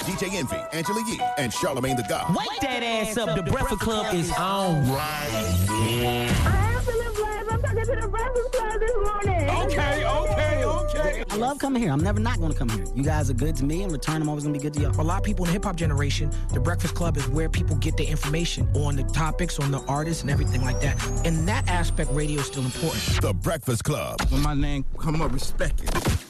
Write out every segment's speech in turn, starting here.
DJ Envy, Angela Yee, and Charlemagne the God. Wake that ass up. The Breakfast Club is on right I am feeling blessed. I'm talking to the Breakfast Club this morning. Okay, okay, okay. I love coming here. I'm never not going to come here. You guys are good to me. In return, I'm always going to be good to y'all. For a lot of people in the hip hop generation, the Breakfast Club is where people get their information on the topics, on the artists, and everything like that. In that aspect, radio is still important. The Breakfast Club. When my name come up, respect it.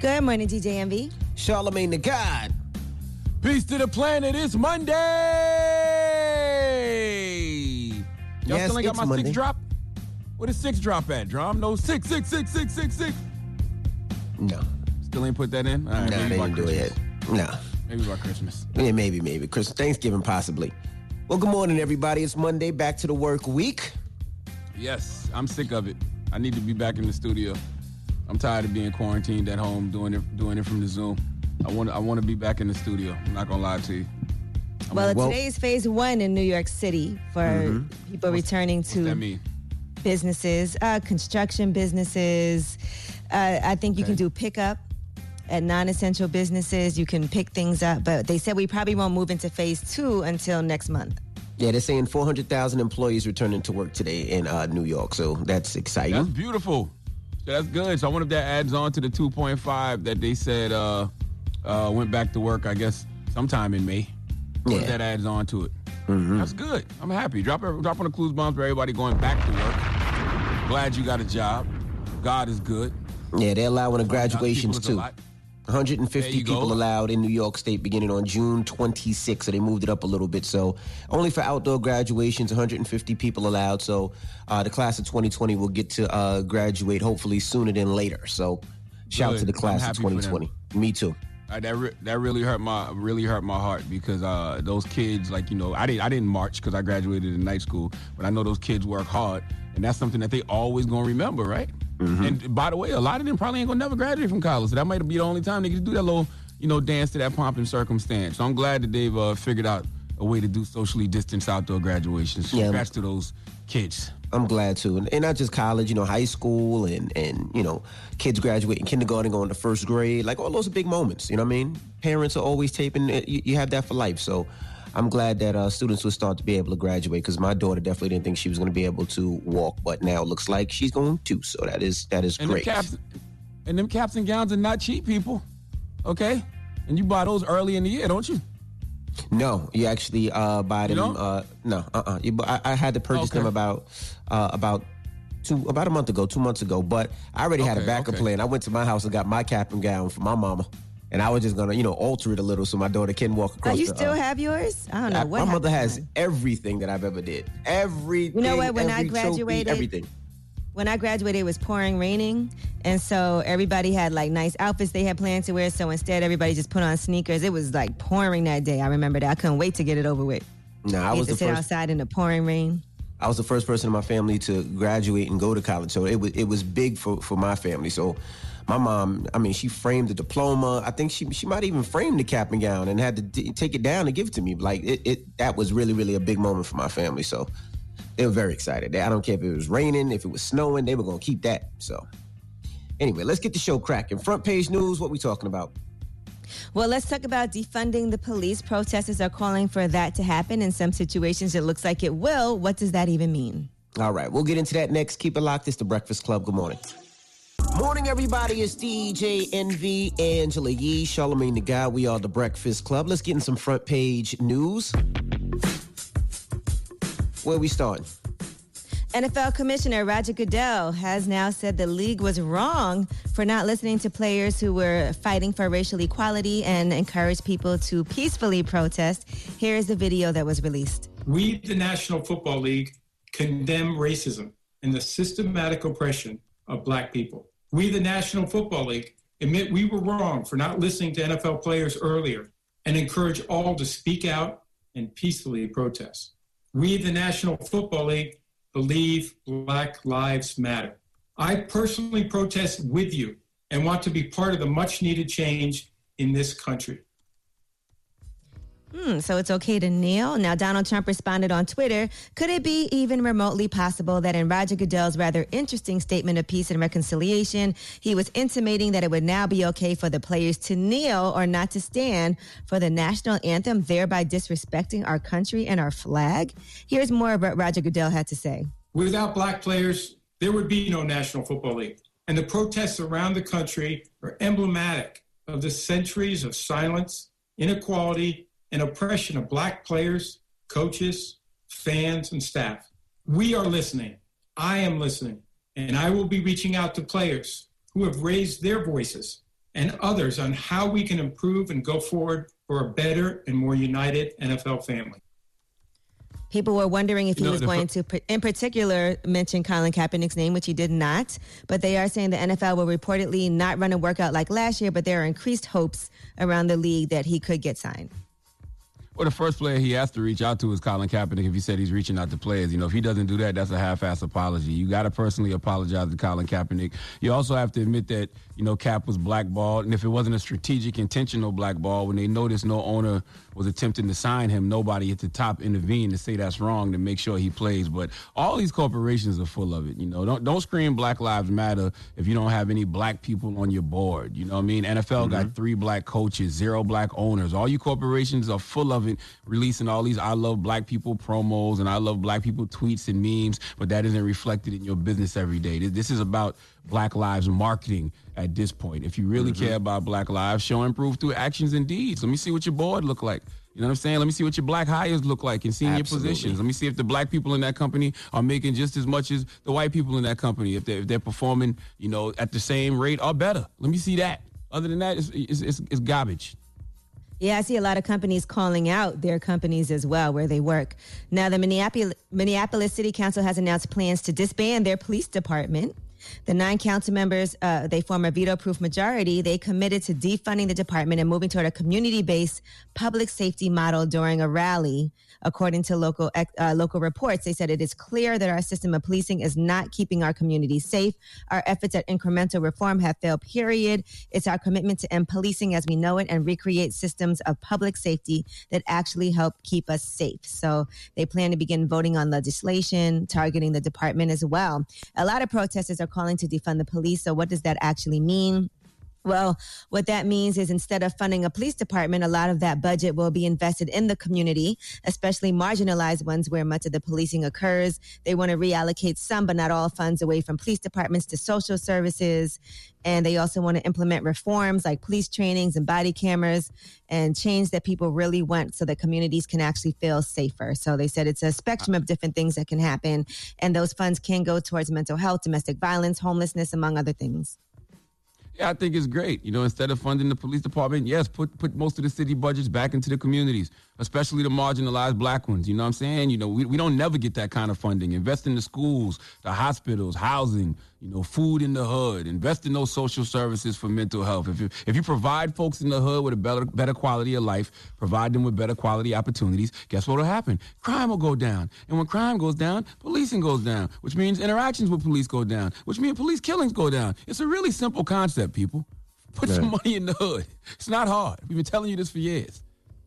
Good morning, DJ Envy. Charlemagne the God. Peace to the planet. It's Monday. Y'all Yes, still ain't got my Monday. six drop? Where the six drop at, Drum? No six six six six six six. No. Still ain't put that in. All right, No, maybe they by didn't do it Christmas. yet. No. Maybe by Christmas. Yeah, maybe, maybe. Christmas, Thanksgiving, possibly. Well, good morning, everybody. It's Monday, back to the work week. Yes, I'm sick of it. I need to be back in the studio. I'm tired of being quarantined at home, doing it, doing it from the Zoom. I want, I want to be back in the studio. I'm not gonna lie to you. Well, Well- today is phase one in New York City for people returning What's that to mean? businesses, uh, construction businesses. Uh, I think you can do pickup at non-essential businesses. You can pick things up, but they said we probably won't move into phase two until next month. Yeah, they're saying 400,000 employees returning to work today in uh, New York, so that's exciting. That's beautiful. That's good. So I wonder if that adds on to the 2.5 that they said uh, uh, went back to work. I guess sometime in May. Yeah. that adds on to it? That's good. I'm happy. Drop drop on the clues bombs for everybody going back to work. Glad you got a job. God is good. Yeah, they're allowing the graduations too. Lot. 150 There you go. people allowed in New York State beginning on June 26th. So they moved it up a little bit. So only for outdoor graduations, 150 people allowed. So uh, the class of 2020 will get to uh, graduate hopefully sooner than later. So shout Good. to the class of happy for them. 2020. Me too. Uh, that re- that really hurt my really hurt my heart because uh, those kids like you know I didn't I didn't march because I graduated in night school but I know those kids work hard and that's something that they always gonna remember right and by the way a lot of them probably ain't gonna never graduate from college so that might be the only time they can do that little you know dance to that pomp and circumstance so I'm glad that they've uh, figured out a way to do socially distanced outdoor graduations Yeah. congrats to those kids I'm glad to, and, and not just college, you know, high school, and and you know, kids graduating kindergarten, going to first grade, like all those are big moments. You know what I mean? Parents are always taping. You, you have that for life. So, I'm glad that uh, students will start to be able to graduate because my daughter definitely didn't think she was going to be able to walk, but now it looks like she's going to. So that is that is and great. them caps and them caps and gowns are not cheap people okay and you buy those early in the year don't you No, you actually uh, buy them. Uh, no, uh, uh You, bu- I, I had to purchase Okay. them about uh, about two about a month ago, two months ago. But I already had a backup okay. plan. I went to my house and got my cap and gown for my mama, and I was just gonna you know alter it a little so my daughter can walk Oh, across. you the, still uh, have yours? I don't know I- what. my mother has mine. everything that I've ever did. Everything. You know what? When I every trophy, graduated- everything. when I graduated, it was pouring raining, and so everybody had like nice outfits they had planned to wear. So instead, everybody just put on sneakers. It was like pouring that day. I remember that. I couldn't wait to get it over with. No, I I was to the sit first. outside in the pouring rain. I was the first person in my family to graduate and go to college. So it was it was big for, for my family. So my mom, I mean, she framed the diploma. I think she she might even frame the cap and gown and had to d- take it down and give it to me. Like it, it that was really really a big moment for my family. So they were very excited. I don't care if it was raining, if it was snowing, they were gonna keep that. So anyway, let's get the show cracking. Front page news. What we talking about? Well, let's talk about defunding the police. Protesters are calling for that to happen. In some situations, it looks like it will. What does that even mean? All right, we'll get into that next. Keep it locked. It's the Breakfast Club. Good morning. Morning, everybody. It's DJ Envy, Angela Yee, Charlemagne the Guy. We are the Breakfast Club. Let's get in some front page news. Where we starting? NFL Commissioner Roger Goodell has now said the league was wrong for not listening to players who were fighting for racial equality and encouraged people to peacefully protest. Here is the video that was released. We, the National Football League, condemn racism and the systematic oppression of black people. We, the National Football League, admit we were wrong for not listening to NFL players earlier and encourage all to speak out and peacefully protest. We, the National Football League, believe Black Lives Matter. I personally protest with you and want to be part of the much needed change in this country. Hmm, so it's okay to kneel? Now, Donald Trump responded on Twitter Could it be even remotely possible that in Roger Goodell's rather interesting statement of peace and reconciliation, he was intimating that it would now be okay for the players to kneel or not to stand for the national anthem, thereby disrespecting our country and our flag? Here's more of what Roger Goodell had to say. Without black players, there would be no National Football League. And the protests around the country are emblematic of the centuries of silence, inequality, and oppression of black players, coaches, fans, and staff. We are listening. I am listening. And I will be reaching out to players who have raised their voices and others on how we can improve and go forward for a better and more united NFL family. People were wondering if he No, was going to, in particular, mention Colin Kaepernick's name, which he did not. But they are saying the NFL will reportedly not run a workout like last year, but there are increased hopes around the league that he could get signed. Well, the first player he has to reach out to is Colin Kaepernick. If he said he's reaching out to players, you know, if he doesn't do that, that's a half-ass apology. You got to personally apologize to Colin Kaepernick. You also have to admit that you know Cap was blackballed, and if it wasn't a strategic, intentional blackball, when they noticed no owner was attempting to sign him, nobody at the top intervened to say that's wrong to make sure he plays. But all these corporations are full of it. You know, don't don't scream Black Lives Matter if you don't have any black people on your board. You know what I mean? NFL got mm-hmm. three black coaches, zero black owners. All you corporations are full of it, releasing all these I love black people promos and I love black people tweets and memes, but that isn't reflected in your business every day. This- This is about black lives marketing at this point. If you really mm-hmm. care about black lives, show and prove through actions and deeds. Let me see what your board look like. You know what I'm saying? Let me see what your black hires look like in senior Absolutely. positions. Let me see if the black people in that company are making just as much as the white people in that company. If they're, if they're performing, you know, at the same rate or better. Let me see that. Other than that, it's, it's, it's, it's garbage. Yeah, I see a lot of companies calling out their companies as well where they work. Now, the Minneapolis, Minneapolis City Council has announced plans to disband their police department. The nine council members, uh, they form a veto-proof majority. They committed to defunding the department and moving toward a community-based public safety model during a rally. According to local uh, local reports, they said it is clear that our system of policing is not keeping our communities safe. Our efforts at incremental reform have failed. Period. It's our commitment to end policing as we know it and recreate systems of public safety that actually help keep us safe. So they plan to begin voting on legislation targeting the department as well. A lot of protesters are calling to defund the police. So what does that actually mean? Well, what that means is instead of funding a police department, a lot of that budget will be invested in the community, especially marginalized ones where much of the policing occurs. They want to reallocate some, but not all funds away from police departments to social services. And they also want to implement reforms like police trainings and body cameras and change that people really want so that communities can actually feel safer. So they said it's a spectrum of different things that can happen. And those funds can go towards mental health, domestic violence, homelessness, among other things. Yeah, I think it's great. You know, instead of funding the police department, yes, put put most of the city budgets back into the communities, especially the marginalized black ones. You know what I'm saying? You know, we, we don't never get that kind of funding. Invest in the schools, the hospitals, housing, you know, food in the hood. Invest in those social services for mental health. If you, if you provide folks in the hood with a better better quality of life, provide them with better quality opportunities, guess what will happen? Crime will go down. And when crime goes down, policing goes down, which means interactions with police go down, which means police killings go down. It's a really simple concept, people. Put some money in the hood. It's not hard. We've been telling you this for years.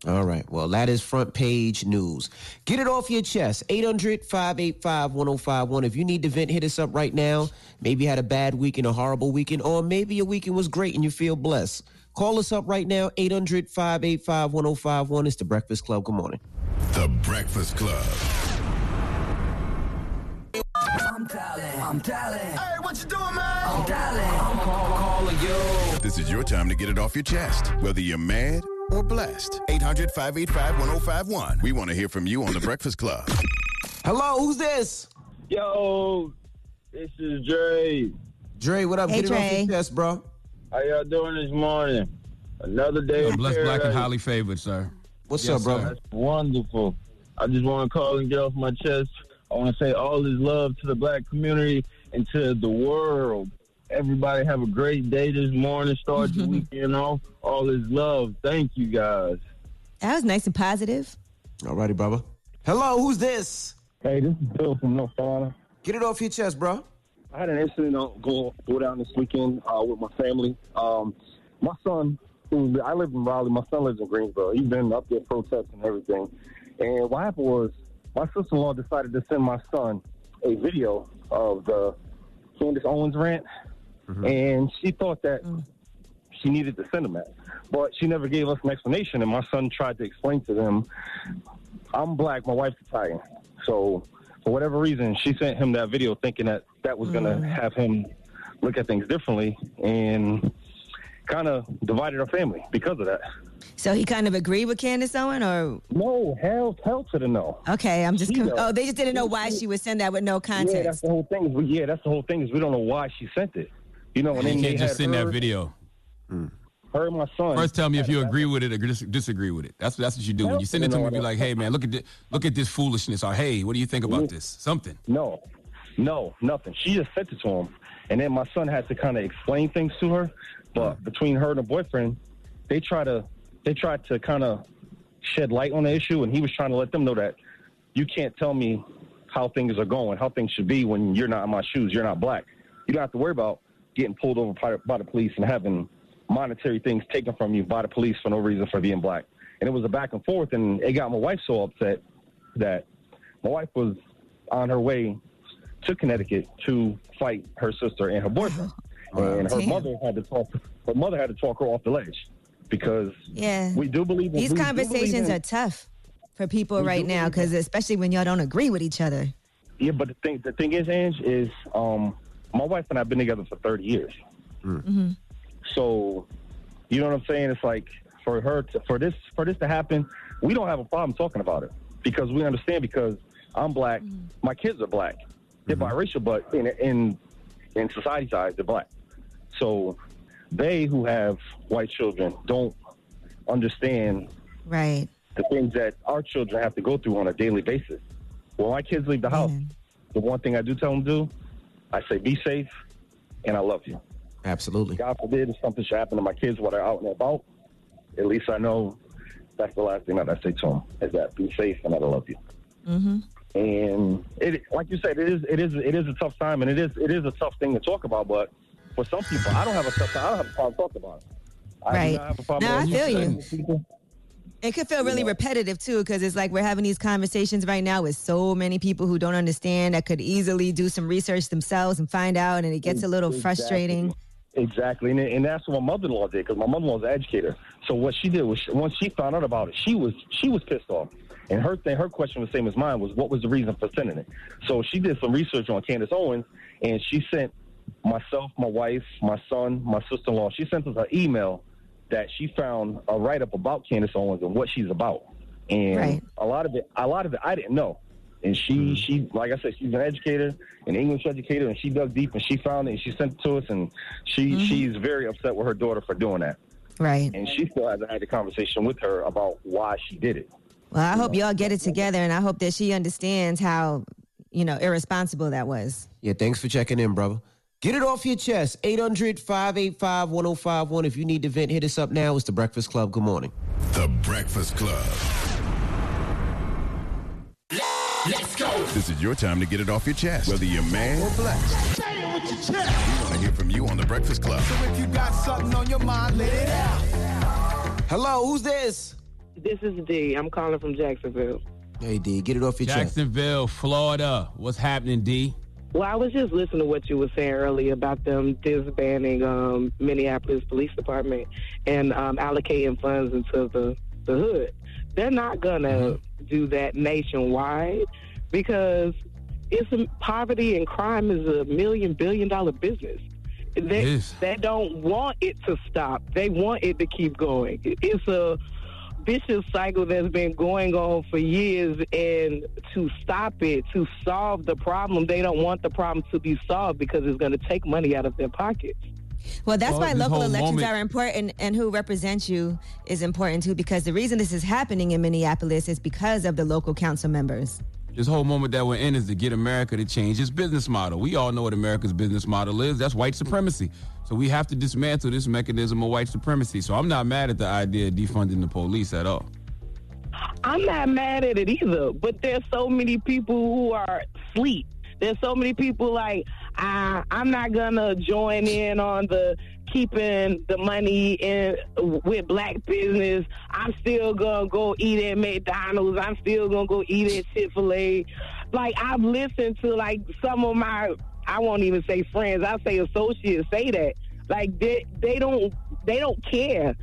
All right. Well, that is front page news. Get it off your chest. 800 585 1051. If you need to vent, hit us up right now. Maybe you had a bad weekend, a horrible weekend, or maybe your weekend was great and you feel blessed. Call us up right now. 800 585 1051. It's the Breakfast Club. Good morning. The Breakfast Club. I'm dialing. I'm dialing. Hey, what you doing, man? I'm dialing. I'm call, calling you. This is your time to get it off your chest, whether you're mad or blessed. 800 585 1051. We want to hear from you on The Breakfast Club. Hello, who's this? Yo, this is Dre. Dre, what up? Hey, Get it off Dre. your chest, bro. How y'all doing this morning? Another day. Yo, of blessed, black, and highly favored, sir. What's Yes, up, brother? That's wonderful. I just want to call and get off my chest. I want to say all is love to the black community and to the world. Everybody have a great day this morning. Start your weekend off. All is love. Thank you guys. That was nice and positive. All righty, brother. Hello, who's this? Hey, this is Bill from North Carolina. Get it off your chest, bro. I had an incident uh, go go down this weekend uh, with my family. Um, my son, who I live in Raleigh, my son lives in Greensboro. He's been up there protesting and everything. And what happened was, my sister-in-law decided to send my son a video of the Candace Owens rant, Mm-hmm. and she thought that mm. she needed to send him that, but she never gave us an explanation. And my son tried to explain to them, "I'm black, my wife's Italian, so." For whatever reason, she sent him that video thinking that that was going to mm. have him look at things differently and kind of divided our family because of that. So he kind of agreed with Candace Owen, or No, hell, hell to the no. okay, I'm just She con- does. oh they just didn't know why she would send that with no Yeah, that's context. the whole thing. we- Yeah, that's the whole thing is we don't know why she sent it. You know, and You then they can't just send that her- video. Mm. Her and my son. First, tell me if you agree with it or dis- disagree with it. That's that's what you do. When you send it to me, be like, "Hey, man, look at this, look at this foolishness," or "Hey, what do you think about mm-hmm. this?" Something. No, no, nothing. She just sent it to him, and then my son had to kind of explain things to her. But mm. between her and her boyfriend, they try to they tried to kind of shed light on the issue, and he was trying to let them know that you can't tell me how things are going, how things should be when you're not in my shoes. You're not black. You don't have to worry about getting pulled over by, by the police and having monetary things taken from you by the police for no reason for being black. And it was a back and forth, and it got my wife so upset that my wife was on her way to Connecticut to fight her sister and her boyfriend, and her Damn. mother had to talk. Her mother had to talk her off the ledge because Yeah. we do believe in, These conversations believe are tough for people We right now because especially when y'all don't agree with each other. Yeah, but the thing the thing is, Ange, is um, my wife and I've been together for thirty years. Mm. Mm-hmm. So, you know what I'm saying? It's like for her to, for this for this to happen, we don't have a problem talking about it because we understand because I'm black, mm-hmm. my kids are black, they're mm-hmm. biracial, but in in in society's eyes, they're black. So, they who have white children don't understand Right. the things that our children have to go through on a daily basis. When my kids leave the house, the one thing I do tell them to do, I say, be safe and I love you. Absolutely. God forbid if something should happen to my kids while they're out and about, at least I know that's the last thing that I say to them is that be safe and I love you. Mm-hmm. And it, like you said, it is, it is, it is a tough time, and it is, it is a tough thing to talk about. But for some people, I don't have a tough time. I don't have a problem talking about it. I do Right. not have a problem No, I with feel you. It could feel really repetitive too, because it's like we're having these conversations right now with so many people who don't understand that could easily do some research themselves and find out, and it gets a little frustrating. Exactly, and, and that's what my mother-in-law did because my mother-in-law is an educator. So what she did was she, once she found out about it, she was she was pissed off, and her thing, her question was the same as mine was what was the reason for sending it. So she did some research on Candace Owens, and she sent myself, my wife, my son, my sister-in-law. She sent us an email that she found a write-up about Candace Owens and what she's about, and Right. a lot of it, a lot of it, I didn't know. And she, mm-hmm. she, like I said, she's an educator, an English educator, and she dug deep and she found it and she sent it to us. And she, mm-hmm. she's very upset with her daughter for doing that. Right. And she still hasn't had the conversation with her about why she did it. Well, I hope y'all get it together, and I hope that she understands how, you know, irresponsible that was. Yeah, thanks for checking in, brother. Get it off your chest. 800 585 1051. If you need to vent, hit us up now. It's The Breakfast Club. Good morning. The Breakfast Club. Let's go. This is your time to get it off your chest, whether you're man or blessed. Say it with your chest. We want to hear from you on The Breakfast Club. So if you got something on your mind, let it out. Hello, who's this? This is D. I'm calling from Jacksonville. Hey, D, get it off your chest. Jacksonville, Florida. What's happening, D? Well, I was just listening to what you were saying earlier about them disbanding um, Minneapolis Police Department and um, allocating funds into the, the hood. They're not going to do that nationwide because it's a, poverty and crime is a million billion dollar business. They, they don't want it to stop. They want it to keep going. It's a vicious cycle that's been going on for years and to stop it to solve the problem they don't want the problem to be solved because it's going to take money out of their pockets Well, that's Well, why local elections moment- are important and who represents you is important too because the reason this is happening in Minneapolis is because of the local council members. This whole moment that we're in is to get America to change its business model. We all know what America's business model is. That's white supremacy. So we have to dismantle this mechanism of white supremacy. So I'm not mad at the idea of defunding the police at all. I'm not mad at it either, but there's so many people who are asleep. There's so many people like, I, I'm not gonna join in on the keeping the money in with black business. I'm still gonna go eat at McDonald's. I'm still gonna go eat at Chick Fil A. Like I've listened to like some of my, I won't even say friends. I say associates say that. Like they they don't they don't care.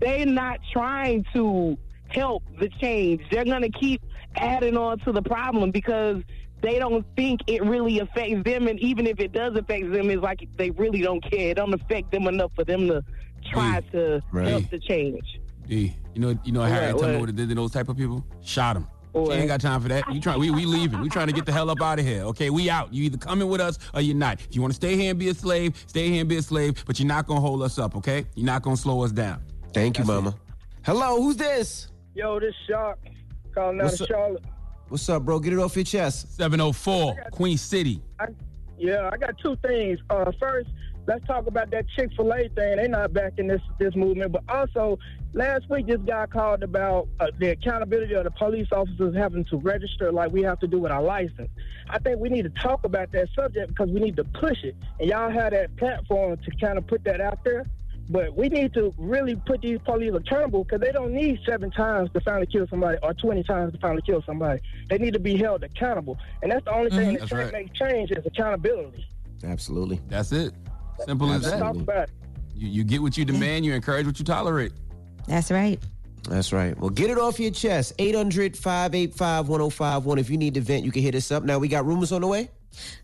They're not trying to help the change. They're to keep adding on to the problem because they don't think it really affects them. And even if it does affect them, it's like they really don't care. It don't affect them enough for them to try to Right. help the change. D, you know, you know, Harry, What, tell me what? what it did to those type of people. Shot them. What? She ain't got time for that. You trying? We we leaving. We trying to get the hell up out of here. Okay, we out. You either coming with us or you're not. If you want to stay here and be a slave, stay here and be a slave. But you're not gonna hold us up. Okay? You're not gonna slow us down. Thank you, Mama. Hello, who's this? Yo, this Shark calling out What's of? Charlotte. What's up, bro? Get it off your chest. 704 Queen City. I, yeah, I got two things. Uh, first, let's talk about that Chick Fil A thing. They're not backing this this movement, but also last week this guy called about uh, the accountability of the police officers having to register like we have to do with our license. I think we need to talk about that subject because we need to push it, and y'all have that platform to kind of put that out there. But we need to really put these police accountable because they don't need seven times to finally kill somebody or 20 times to finally kill somebody. They need to be held accountable. And that's the only mm-hmm. thing that That's can right. make change is accountability. Absolutely. That's it. Simple as Let's that. talk about it. You, you get what you demand. You encourage what you tolerate. That's right. That's right. Well, get it off your chest. 800 585 1051. If you need to vent, you can hit us up. Now, we got rumors on the way.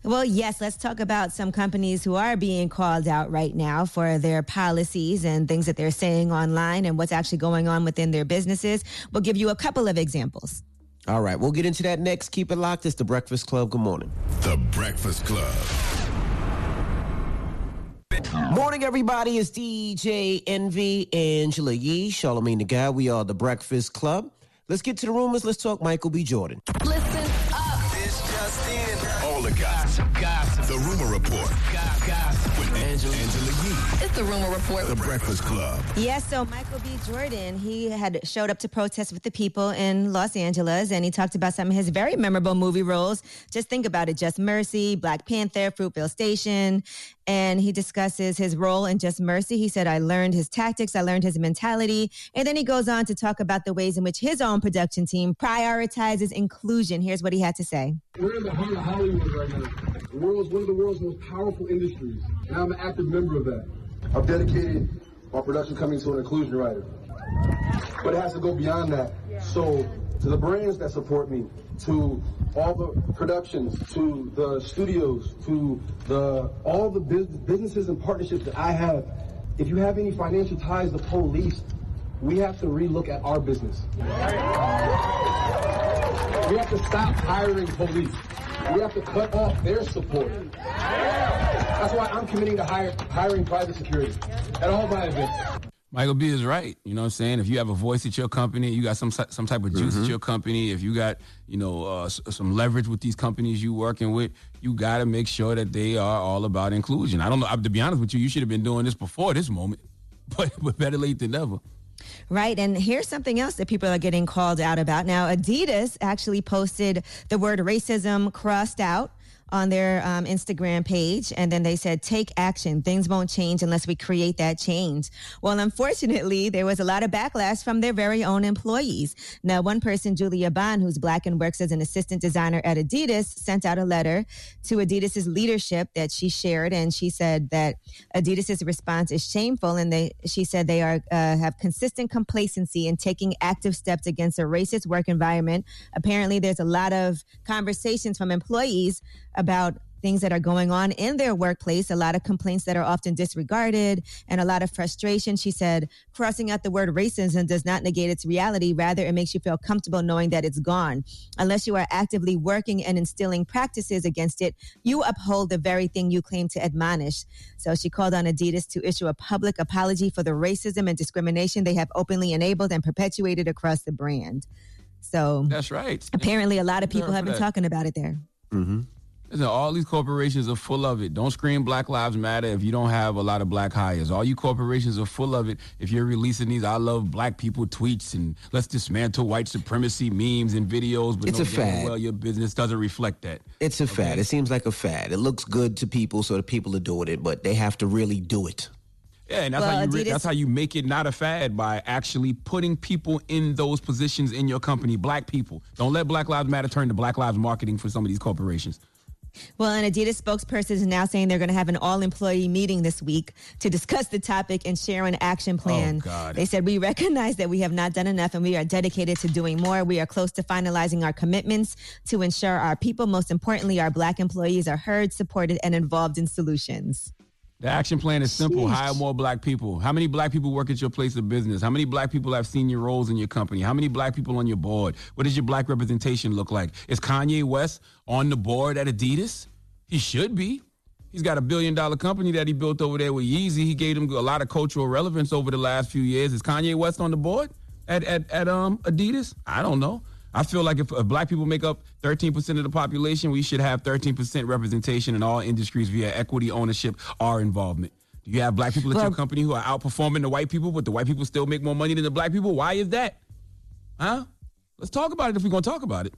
Well, yes, let's talk about some companies who are being called out right now for their policies and things that they're saying online and what's actually going on within their businesses. We'll give you a couple of examples. All right, we'll get into that next. Keep it locked. It's the Breakfast Club. Good morning. The Breakfast Club. Morning, everybody. It's DJ Envy, Angela Yee, Charlemagne the Guy. We are the Breakfast Club. Let's get to the rumors. Let's talk Michael B. Jordan. Listen Rumor Report. Angela, Angela Yee. It's the rumor report. The Breakfast Club. Yes, so Michael B. Jordan, he had showed up to protest with the people in Los Angeles and he talked about some of his very memorable movie roles. Just think about it Just Mercy, Black Panther, Fruitvale Station. And he discusses his role in Just Mercy. He said, I learned his tactics, I learned his mentality. And then he goes on to talk about the ways in which his own production team prioritizes inclusion. Here's what he had to say. We're in the heart of Hollywood right now. The world's one of the world's most powerful industries, and I'm an active member of that. I've dedicated my production company to an inclusion writer, but it has to go beyond that. So, to the brands that support me, to all the productions, to the studios, to the all the bus- businesses and partnerships that I have, if you have any financial ties to police, we have to relook at our business. We have to stop hiring police. We have to cut off their support. That's why I'm committing to hire, hiring private security at all my events. Michael B is right. You know what I'm saying? If you have a voice at your company, you got some some type of juice Mm-hmm. at your company. If you got you know uh, s- some leverage with these companies you working with, you got to make sure that they are all about inclusion. I don't know. I- To be honest with you, you should have been doing this before this moment, but but better late than never. Right. And here's something else that people are getting called out about. Now, Adidas actually posted the word racism crossed out on their um, Instagram page. And then they said, take action. Things won't change unless we create that change. Well, unfortunately, there was a lot of backlash from their very own employees. Now, one person, Julia Bond, who's black and works as an assistant designer at Adidas, sent out a letter to Adidas's leadership that she shared. And she said that Adidas's response is shameful. And they, she said they are, uh, have consistent complacency in taking active steps against a racist work environment. Apparently, there's a lot of conversations from employees about things that are going on in their workplace, a lot of complaints that are often disregarded, and a lot of frustration. She said, crossing out the word racism does not negate its reality. Rather, it makes you feel comfortable knowing that it's gone. Unless you are actively working and instilling practices against it, you uphold the very thing you claim to admonish. So she called on Adidas to issue a public apology for the racism and discrimination they have openly enabled and perpetuated across the brand. So That's right. apparently, a lot of people have been that. talking about it there. Mm-hmm. Listen, all these corporations are full of it. Don't scream Black Lives Matter if you don't have a lot of black hires. All you corporations are full of it if you're releasing these I love black people tweets and let's dismantle white supremacy memes and videos, but It's no a fad. well your business doesn't reflect that. It's a fad. It seems like a fad. It looks good to people, so the people are doing it, but they have to really do it. Yeah, and that's Well, how you re- that's how you make it not a fad by actually putting people in those positions in your company, black people. Don't let Black Lives Matter turn to Black Lives marketing for some of these corporations. Well, an Adidas spokesperson is now saying they're going to have an all employee meeting this week to discuss the topic and share an action oh, plan. God. They said, We recognize that we have not done enough and we are dedicated to doing more. We are close to finalizing our commitments to ensure our people, most importantly, our black employees, are heard, supported, and involved in solutions. The action plan is simple. Hire more black people. How many black people work at your place of business? How many black people have senior roles in your company? How many black people on your board? What does your black representation look like? Is Kanye West on the board at Adidas? He should be. He's got a billion dollar company that he built over there with Yeezy. He gave him a lot of cultural relevance over the last few years. Is Kanye West on the board at, at, at um Adidas? I don't know. I feel like if, if black people make up 13% of the population, we should have 13% representation in all industries via equity, ownership, or involvement. Do you have black people at your company who are outperforming the white people, but the white people still make more money than the black people? Why is that? Huh? Let's talk about it if we're going to talk about it.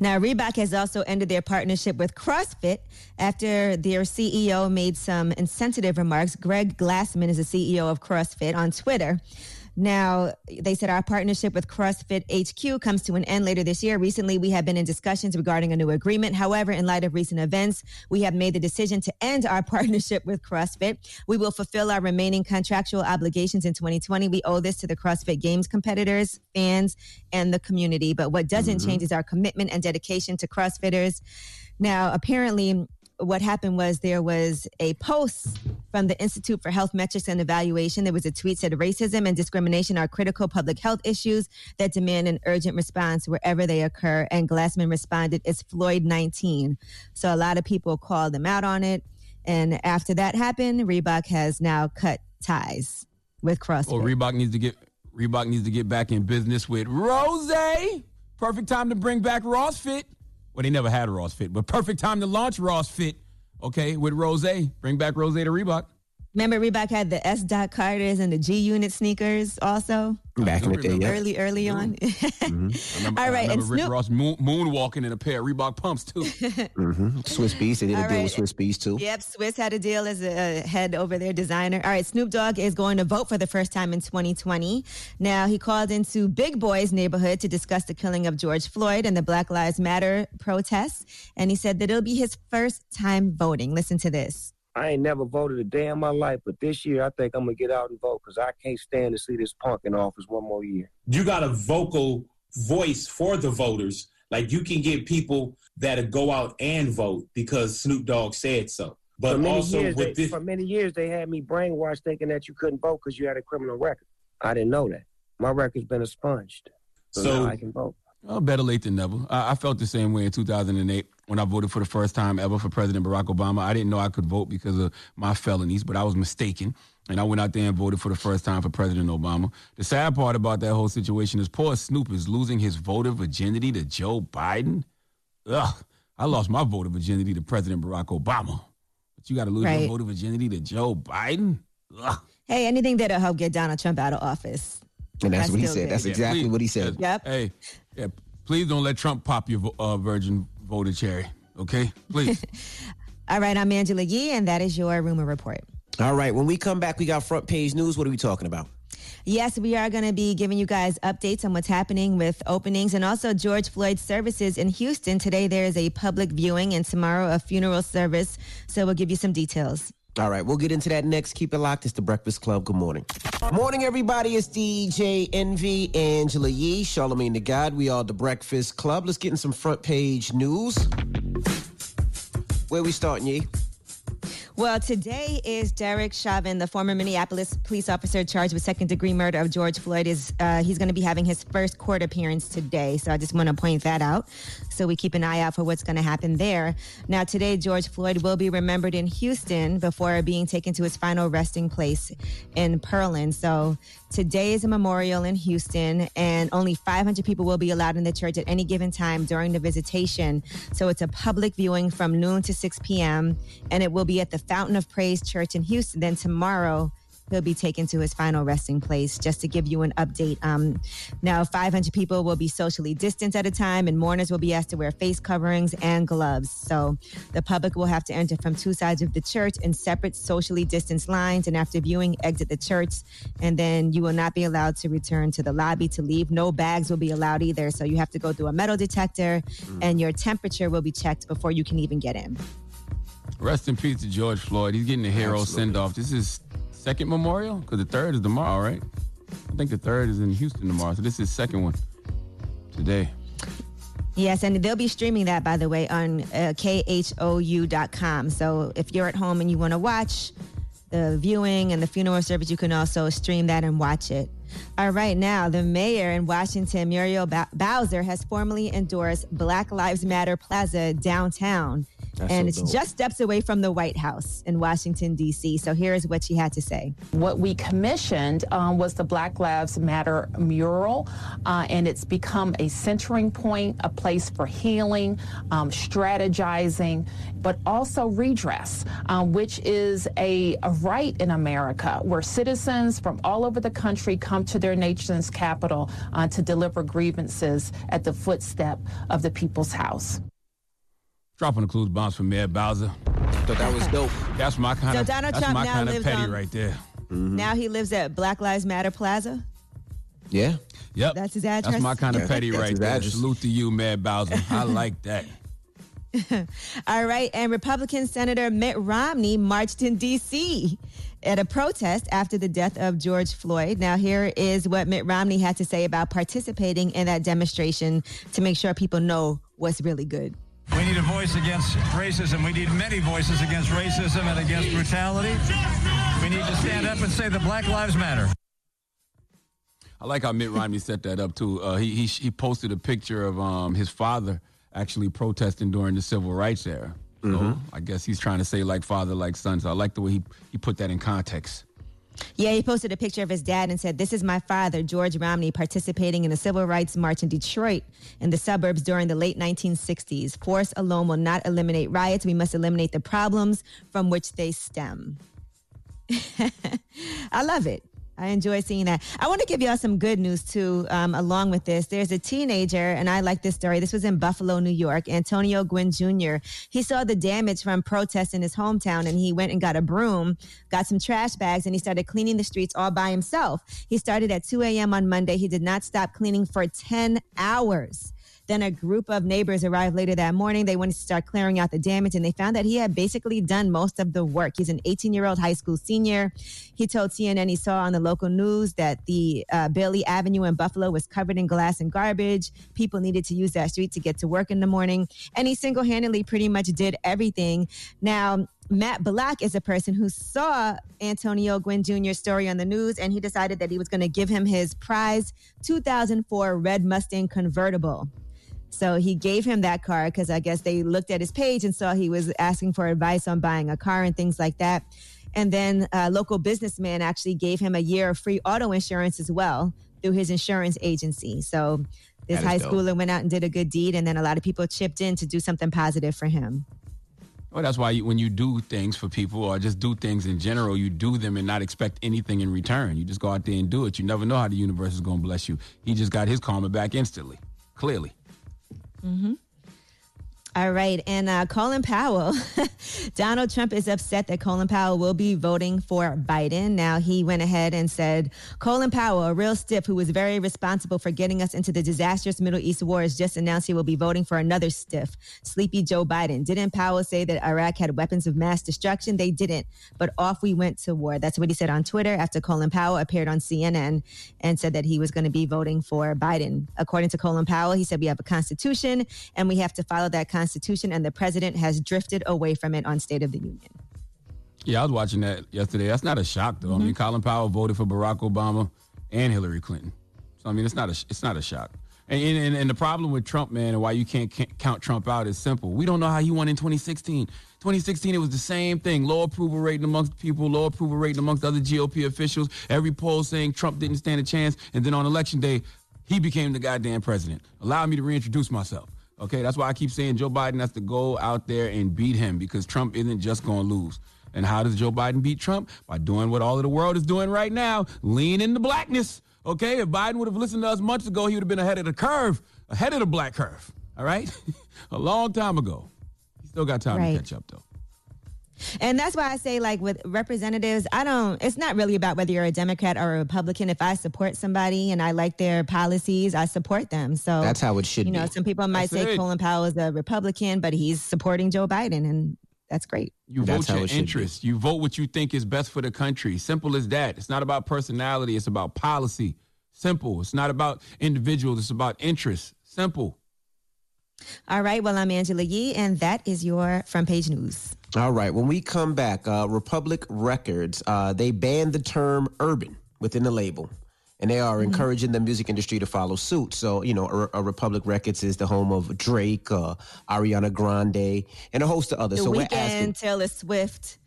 Now, Reebok has also ended their partnership with CrossFit after their CEO made some insensitive remarks. Greg Glassman is the CEO of CrossFit on Twitter. Now, they said our partnership with CrossFit HQ comes to an end later this year. Recently, we have been in discussions regarding a new agreement. However, in light of recent events, we have made the decision to end our partnership with CrossFit. We will fulfill our remaining contractual obligations in 2020. We owe this to the CrossFit Games competitors, fans, and the community. But what doesn't mm-hmm. change is our commitment and dedication to CrossFitters. Now, apparently, what happened was there was a post from the Institute for Health Metrics and Evaluation. There was a tweet said racism and discrimination are critical public health issues that demand an urgent response wherever they occur. And Glassman responded, "It's Floyd 19." So a lot of people called him out on it. And after that happened, Reebok has now cut ties with CrossFit. Well, Reebok needs to get Reebok needs to get back in business with Rose. Perfect time to bring back Ross Fit. Well, they never had Ross Fit, but perfect time to launch Ross Fit. Okay, with Rose. Bring back Rose to Reebok. Remember, Reebok had the S. Dot Carters and the G Unit sneakers also Back in the day, yeah. early, early on. Remember, All I right, and Rick Snoop- Ross moon, moonwalking in a pair of Reebok pumps too. hmm Swizz Beatz. They did a All deal right. with Swizz Beatz too. Yep, Swizz had a deal as a head over their designer. All right, Snoop Dogg is going to vote for the first time in 2020. Now, he called into Big Boy's neighborhood to discuss the killing of George Floyd and the Black Lives Matter protests. And he said that it'll be his first time voting. Listen to this. I ain't never voted a day in my life, but this year I think I'm gonna get out and vote because I can't stand to see this punk in office one more year. you got a vocal voice for the voters. Like you can get people that go out and vote because Snoop Dogg said so. But for many also years, with they, this, for many years they had me brainwashed thinking that you couldn't vote because you had a criminal record. I didn't know that. My record's been expunged, so, So- now I can vote. Well, better late than never. I, I felt the same way in 2008 when I voted for the first time ever for President Barack Obama. I didn't know I could vote because of my felonies, but I was mistaken. And I went out there and voted for the first time for President Obama. The sad part about that whole situation is poor Snoop is losing his voter virginity to Joe Biden. Ugh, I lost my voter virginity to President Barack Obama. But you got to lose Right. your voter virginity to Joe Biden? Ugh. Hey, anything that'll help get Donald Trump out of office. And that's I what he said. do. That's Yeah, exactly please. what he said. Yep. Hey, yeah, please don't let Trump pop your vo- uh, virgin voter cherry. Okay? Please. All right, I'm Angela Yee, and that is your rumor report. All right. When we come back, we got front page news. What are we talking about? Yes, we are going to be giving you guys updates on what's happening with openings and also George Floyd services in Houston. Today there is a public viewing and tomorrow a funeral service. So we'll give you some details. All right, we'll get into that next. Keep it locked. It's the Breakfast Club. Good morning. Morning, everybody. It's DJ Envy, Angela Yee, Charlemagne the God. We are the Breakfast Club. Let's get in some front page news. Where we starting, Yee? Well, today is Derek Chauvin, the former Minneapolis police officer charged with second degree murder of George Floyd. Is uh, he's going to be having his first court appearance today? So I just want to point that out. So we keep an eye out for what's going to happen there. Now, today George Floyd will be remembered in Houston before being taken to his final resting place in Pearland. So today is a memorial in Houston, and only 500 people will be allowed in the church at any given time during the visitation. So it's a public viewing from noon to 6 p.m., and it will be at the Fountain of Praise Church in Houston. Then tomorrow, he'll be taken to his final resting place. Just to give you an update, um, now 500 people will be socially distanced at a time, and mourners will be asked to wear face coverings and gloves. So the public will have to enter from two sides of the church in separate socially distanced lines, and after viewing, exit the church, and then you will not be allowed to return to the lobby to leave. No bags will be allowed either. So you have to go through a metal detector, and your temperature will be checked before you can even get in. Rest in peace to George Floyd. He's getting a hero Absolutely. send off. This is second memorial because the third is tomorrow, right? I think the third is in Houston tomorrow. So this is second one today. Yes, and they'll be streaming that, by the way, on uh, khou.com. So if you're at home and you want to watch the viewing and the funeral service, you can also stream that and watch it. All right, now the mayor in Washington, Muriel Ba- Bowser, has formally endorsed Black Lives Matter Plaza downtown. That's and so it's just steps away from the White House in Washington, D.C. So here's what she had to say. What we commissioned um, was the Black Lives Matter mural, uh, and it's become a centering point, a place for healing, um, strategizing, but also redress, um, which is a, a right in America where citizens from all over the country come to their nation's capital uh, to deliver grievances at the footstep of the people's house. Dropping the clues bombs for Mayor Bowser. Thought that was dope. That's my kind So of. Donald that's Trump my now kind of petty on- right there. Mm-hmm. Now he lives at Black Lives Matter Plaza. Yeah. Yep. That's his address. That's my kind of Yeah, petty right there. address. Salute to you, Mayor Bowser. I like that. All right, and Republican Senator Mitt Romney marched in D.C. at a protest after the death of George Floyd. Now, here is what Mitt Romney had to say about participating in that demonstration to make sure people know what's really good. We need a voice against racism. We need many voices against racism and against brutality. We need to stand up and say that Black Lives Matter. I like how Mitt Romney set that up too. Uh, he, he he posted a picture of um, his father actually protesting during the civil rights era. So Mhm. I guess he's trying to say like father, like son. So I like the way he he put that in context. Yeah, he posted a picture of his dad and said, This is my father, George Romney, participating in a civil rights march in Detroit in the suburbs during the late 1960s. Force alone will not eliminate riots. We must eliminate the problems from which they stem. I love it. I enjoy seeing that. I want to give y'all some good news too, um, along with this. There's a teenager, and I like this story. This was in Buffalo, New York. Antonio Gwynn Jr. He saw the damage from protests in his hometown, and he went and got a broom, got some trash bags, and he started cleaning the streets all by himself. He started at 2 a.m. on Monday. He did not stop cleaning for 10 hours. Then a group of neighbors arrived later that morning. They wanted to start clearing out the damage, and they found that he had basically done most of the work. He's an 18 year old high school senior. He told CNN he saw on the local news that the uh, Bailey Avenue in Buffalo was covered in glass and garbage. People needed to use that street to get to work in the morning, and he single handedly pretty much did everything. Now, Matt Black is a person who saw Antonio Gwynn Jr.'s story on the news, and he decided that he was going to give him his prize 2004 Red Mustang convertible. So he gave him that car because I guess they looked at his page and saw he was asking for advice on buying a car and things like that. And then a local businessman actually gave him a year of free auto insurance as well through his insurance agency. So this high dope. schooler went out and did a good deed, and then a lot of people chipped in to do something positive for him. Well, that's why you, when you do things for people or just do things in general, you do them and not expect anything in return. You just go out there and do it. You never know how the universe is going to bless you. He just got his karma back instantly, clearly. Mm-hmm. All right. And uh, Colin Powell, Donald Trump is upset that Colin Powell will be voting for Biden. Now, he went ahead and said, Colin Powell, a real stiff who was very responsible for getting us into the disastrous Middle East wars, just announced he will be voting for another stiff, sleepy Joe Biden. Didn't Powell say that Iraq had weapons of mass destruction? They didn't. But off we went to war. That's what he said on Twitter after Colin Powell appeared on CNN and said that he was going to be voting for Biden. According to Colin Powell, he said we have a constitution and we have to follow that constitution Constitution, and the president has drifted away from it on State of the Union. Yeah, I was watching that yesterday. That's not a shock, though. I mean, mm-hmm. Colin Powell voted for Barack Obama and Hillary Clinton. So I mean, it's not a it's not a shock. And, and, and the problem with Trump, man, and why you can't, can't count Trump out is simple. We don't know how he won in 2016. 2016, it was the same thing. Low approval rating amongst people, low approval rating amongst other GOP officials. Every poll saying Trump didn't stand a chance. And then on election day, he became the goddamn president. Allow me to reintroduce myself. Okay, that's why I keep saying Joe Biden has to go out there and beat him because Trump isn't just going to lose. And how does Joe Biden beat Trump? By doing what all of the world is doing right now lean into blackness. Okay, if Biden would have listened to us months ago, he would have been ahead of the curve, ahead of the black curve. All right, a long time ago. He still got time Right. to catch up, though. And that's why I say, like, with representatives, I don't, it's not really about whether you're a Democrat or a Republican. If I support somebody and I like their policies, I support them. So That's how it should You know, be. some people might That's say it. Colin Powell is a Republican, but he's supporting Joe Biden, and that's great. You That's vote how your it should be. interests. You vote what you think is best for the country. Simple as that. It's not about personality. It's about policy. Simple. It's not about individuals. It's about interests. Simple. All right. Well, I'm Angela Yee, and that is your front page news. All right. When we come back, uh, Republic Records, uh, they banned the term urban within the label. And they are encouraging the music industry to follow suit. So, you know, a, a Republic Records is the home of Drake, uh, Ariana Grande, and a host of others. The so we're weekend, asking Taylor Swift.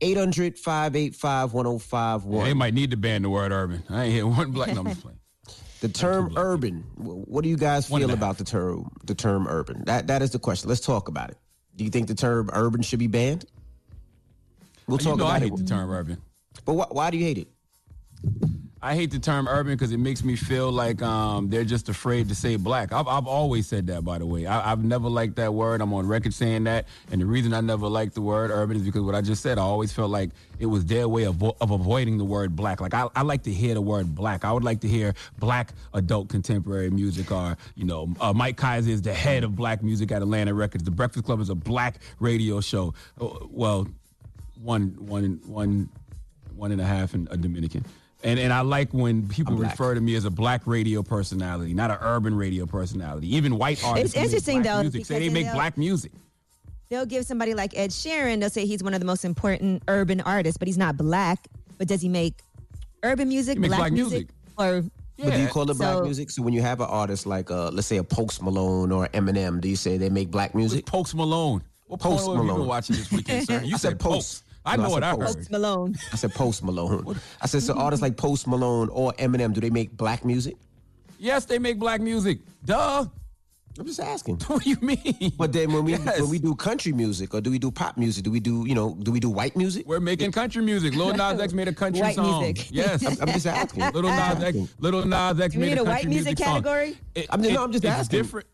800 585 1051. They might need to ban the word urban. I ain't hear one black number playing. The term urban. What do you guys feel about the term the term urban? That that is the question. Let's talk about it. Do you think the term urban should be banned? We'll you talk know I hate it. the term urban. But why, why do you hate it? I hate the term urban because it makes me feel like um, they're just afraid to say black. I've, I've always said that, by the way. I, I've never liked that word. I'm on record saying that. And the reason I never liked the word urban is because what I just said, I always felt like it was their way of, of avoiding the word black. Like, I, I like to hear the word black. I would like to hear black adult contemporary music or, you know, uh, Mike Kyser is the head of black music at Atlantic Records. The Breakfast Club is a black radio show. Oh, Well, one, one, one, one and a half and a Dominican. And and I like when people refer to me as a black radio personality, not an urban radio personality. Even white artists. who make interesting, black though, music, say they make black music. They'll give somebody like Ed Sheeran, they'll say he's one of the most important urban artists, but he's not black. But does he make urban music, He makes black, black music? music. Or But do you call it black So- music? So when you have an artist like, uh, let's say, a Post Malone or Eminem, do you say they make black music? Post Malone. What Post porno have you Malone. been watching this weekend, sir? You I said Post. I No, know what said I Post. heard. Malone. I said Post Malone. I said so artists like Post Malone or Eminem, do they make black music? Yes, they make black music. Duh. I'm just asking. What do you mean? But then when we Yes. when we do country music or do we do pop music? Do we do you know do we do white music? We're making country music. Lil Nas X made a country White song. music. Yes, I'm- I'm just asking. Little Nas X. Asking. Little Nas X You made mean a a white country music song. category? It- I'm just- no, I'm just it's asking. different.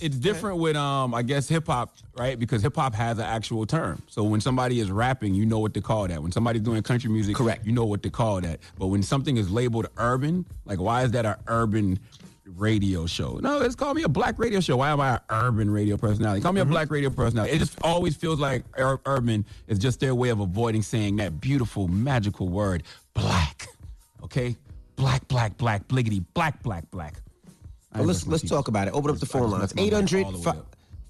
It's different with um, I guess hip hop, right? Because hip hop has an actual term. So when somebody is rapping, you know what to call that. When somebody's doing country music, correct, you know what to call that. But when something is labeled urban, like why is that an urban radio show? No, it's call me a black radio show. Why am I an urban radio personality? Call me a black radio personality. It just always feels like ur- urban is just their way of avoiding saying that beautiful, magical word, black. Okay, black, black, black, bliggity, black, black, black. Well, let's let's talk about it. Open up the phone lines. 800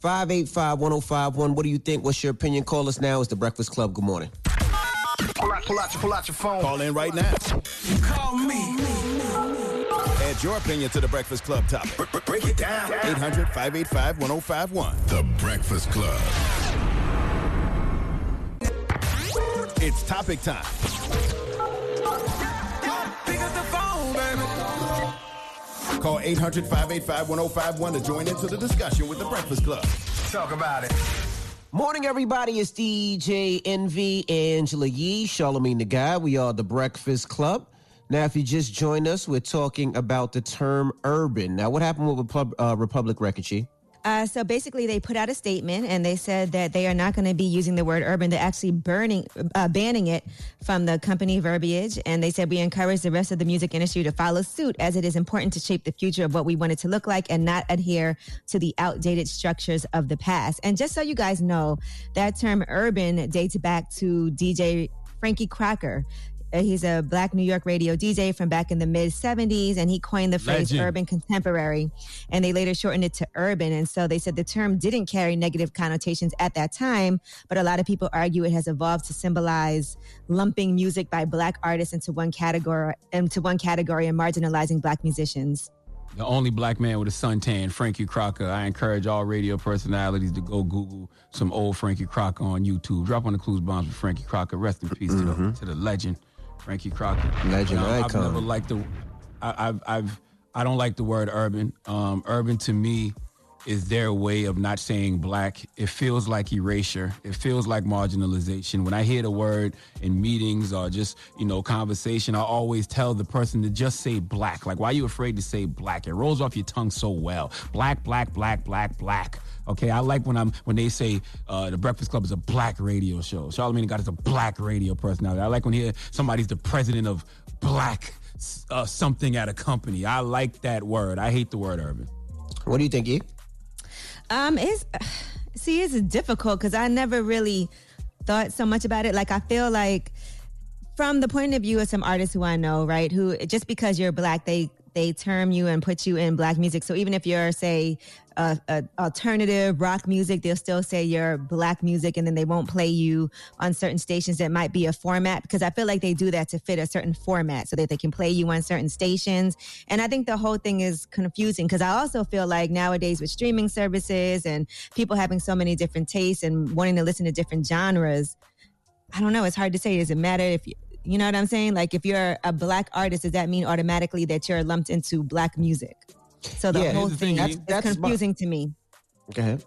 585 1051. What do you think? What's your opinion? Call us now. It's the Breakfast Club. Good morning. Pull out, pull out, your, pull out your phone. Call in right now. Call me. Add your opinion to the Breakfast Club topic. Break it down. 800 585 1051. The Breakfast Club. It's topic time. Call 800 585 1051 to join into the discussion with the Breakfast Club. Talk about it. Morning, everybody. It's DJ Envy, Angela Yee, Charlamagne the Guy. We are the Breakfast Club. Now, if you just joined us, we're talking about the term urban. Now, what happened with Repub- uh, Republic Record, Chi? Uh, so basically, they put out a statement and they said that they are not going to be using the word urban. They're actually burning, uh, banning it from the company verbiage. And they said we encourage the rest of the music industry to follow suit, as it is important to shape the future of what we want it to look like and not adhere to the outdated structures of the past. And just so you guys know, that term urban dates back to DJ Frankie Crocker. Uh, he's a black New York radio DJ from back in the mid 70s, and he coined the phrase Legend. urban contemporary, and they later shortened it to urban. And so they said the term didn't carry negative connotations at that time, but a lot of people argue it has evolved to symbolize lumping music by black artists into one category, into one category, and marginalizing black musicians. The only black man with a suntan, Frankie Crocker. I encourage all radio personalities to go Google some old Frankie Crocker on YouTube. Drop on the clues bombs with Frankie Crocker. Rest in peace to, the, to the legend, Frankie Crocker. Mm-hmm. Legend You know, I've never liked the. I, I've I've I don't like the word urban. Um, urban to me is their way of not saying black. It feels like erasure. It feels like marginalization. When I hear the word in meetings or just, you know, conversation, I always tell the person to just say black. Like, why are you afraid to say black? It rolls off your tongue so well. Black, black, black, black, black. Okay, I like when I'm when they say uh, the Breakfast Club is a black radio show. Charlamagne God is a black radio personality. I like when hear somebody's the president of black uh, something at a company. I like that word. I hate the word urban. What do you think, E? Um, it's see, it's difficult because I never really thought so much about it. Like I feel like from the point of view of some artists who I know, right, who just because you're black, they they term you and put you in black music. So even if you're say uh, alternative rock music, they'll still say you're black music, and then they won't play you on certain stations that might be a format because I feel like they do that to fit a certain format so that they can play you on certain stations. And I think the whole thing is confusing because I also feel like nowadays with streaming services and people having so many different tastes and wanting to listen to different genres, I don't know. It's hard to say. Does it matter if you, you know what I'm saying? Like if you're a black artist, does that mean automatically that you're lumped into black music? So the Yeah, whole the thing thing, is Yee. That's my- confusing to me. Go ahead.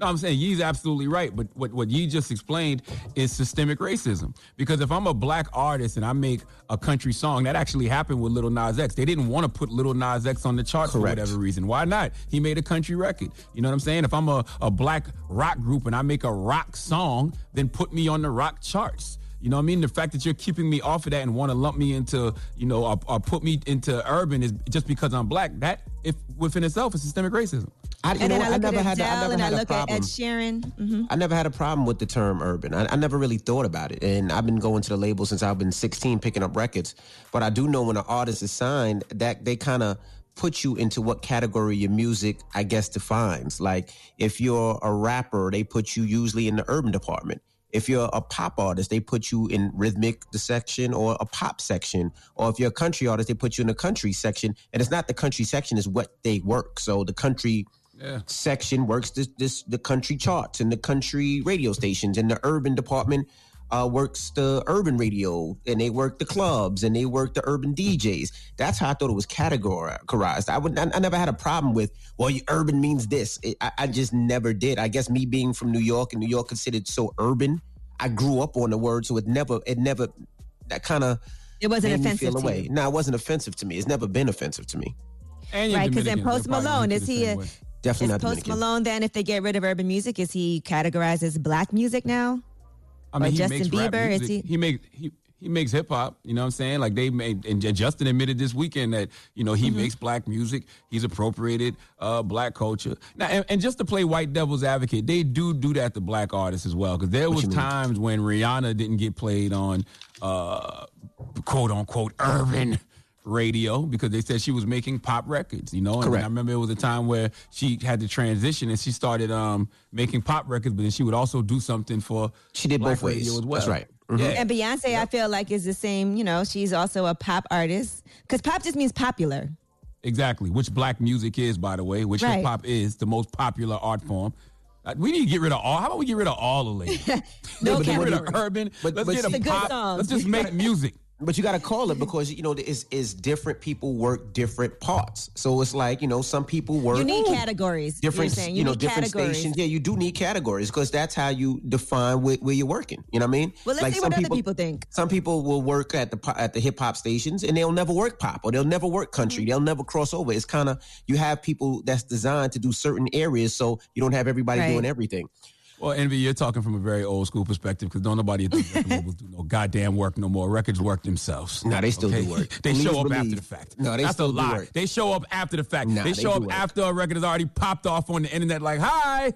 No, I'm saying Yee's absolutely right. But what, what Yee just explained is systemic racism. Because if I'm a black artist and I make a country song, that actually happened with Little Nas X. They didn't want to put Little Nas X on the charts for whatever reason. Why not? He made a country record. You know what I'm saying? If I'm a, a black rock group and I make a rock song, then put me on the rock charts. You know what I mean? The fact that you're keeping me off of that and want to lump me into, you know, or, or put me into urban is just because I'm black. That, if within itself, is systemic racism. I, you and know then what? I look never at had, a- I Adele never and I had a look at problem. Ed Sheeran. hmm I never had a problem with the term urban. I, I never really thought about it. And I've been going to the label since I've been 16 picking up records. But I do know when an artist is signed that they kind of put you into what category your music, I guess, defines. Like if you're a rapper, they put you usually in the urban department. If you're a pop artist, they put you in rhythmic section or a pop section. Or if you're a country artist, they put you in the country section. And it's not the country section, is what they work. So the country Yeah. section works this, this the country charts and the country radio stations and the urban department uh, works the urban radio and they work the clubs and they work the urban DJs. That's how I thought it was categorized. I would I, I never had a problem with well, you, urban means this. It, I, I just never did. I guess me being from New York and New York considered so urban, I grew up on the word, so it never it never that kind of It wasn't offensive feel to away. you. No, it wasn't offensive to me. It's never been offensive to me. And Right, because then Post Malone, is he a, way. Definitely is not Post Dominican. Malone then if they get rid of urban music, is he categorized as black music now? I mean, he Justin Bieber, is he- He makes he he makes hip hop. You know what I'm saying? Like they made and Justin admitted this weekend that you know he Mm-hmm. makes black music. He's appropriated uh, black culture. Now, and, and just to play white devil's advocate, they do do that to black artists as well. Because there was times when Rihanna didn't get played on uh, quote unquote urban radio because they said she was making pop records, you know. And Correct. I remember it was a time where she had to transition and she started um, making pop records, but then she would also do something for She did black both ways. radio as well. That's right. Mhm. Yeah. And Beyonce, I feel like is the same. You know, she's also a pop artist because pop just means popular. Exactly, which black music is, by the way, which Right. hip hop is the most popular art form. Uh, we need to get rid of all. How about we get rid of all the labels? No Let's get rid of category. urban. But- let's but get a It's good pop. song. Let's just make music. But you got to call it because you know it's, is different people work different parts. So it's like you know some people work You need categories. different you, you know different categories. stations. Yeah, you do need categories because that's how you define where, where you're working. You know what I mean? Well, let's Like see some what other people think. Some people will work at the at the hip hop stations and they'll never work pop or they'll never work country. Mm-hmm. They'll never cross over. It's kind of you have people that's designed to do certain areas, so you don't have everybody Right. doing everything. Well, Envy, you're talking from a very old school perspective because don't nobody at the record labels do no goddamn work no more. Records work themselves. Nah, they still do work. They Please show up believe. after the fact. No, they That's still a do lie. work. They show up after the fact. Nah, they they show do up work. after a record has already popped off on the internet. Like, hi,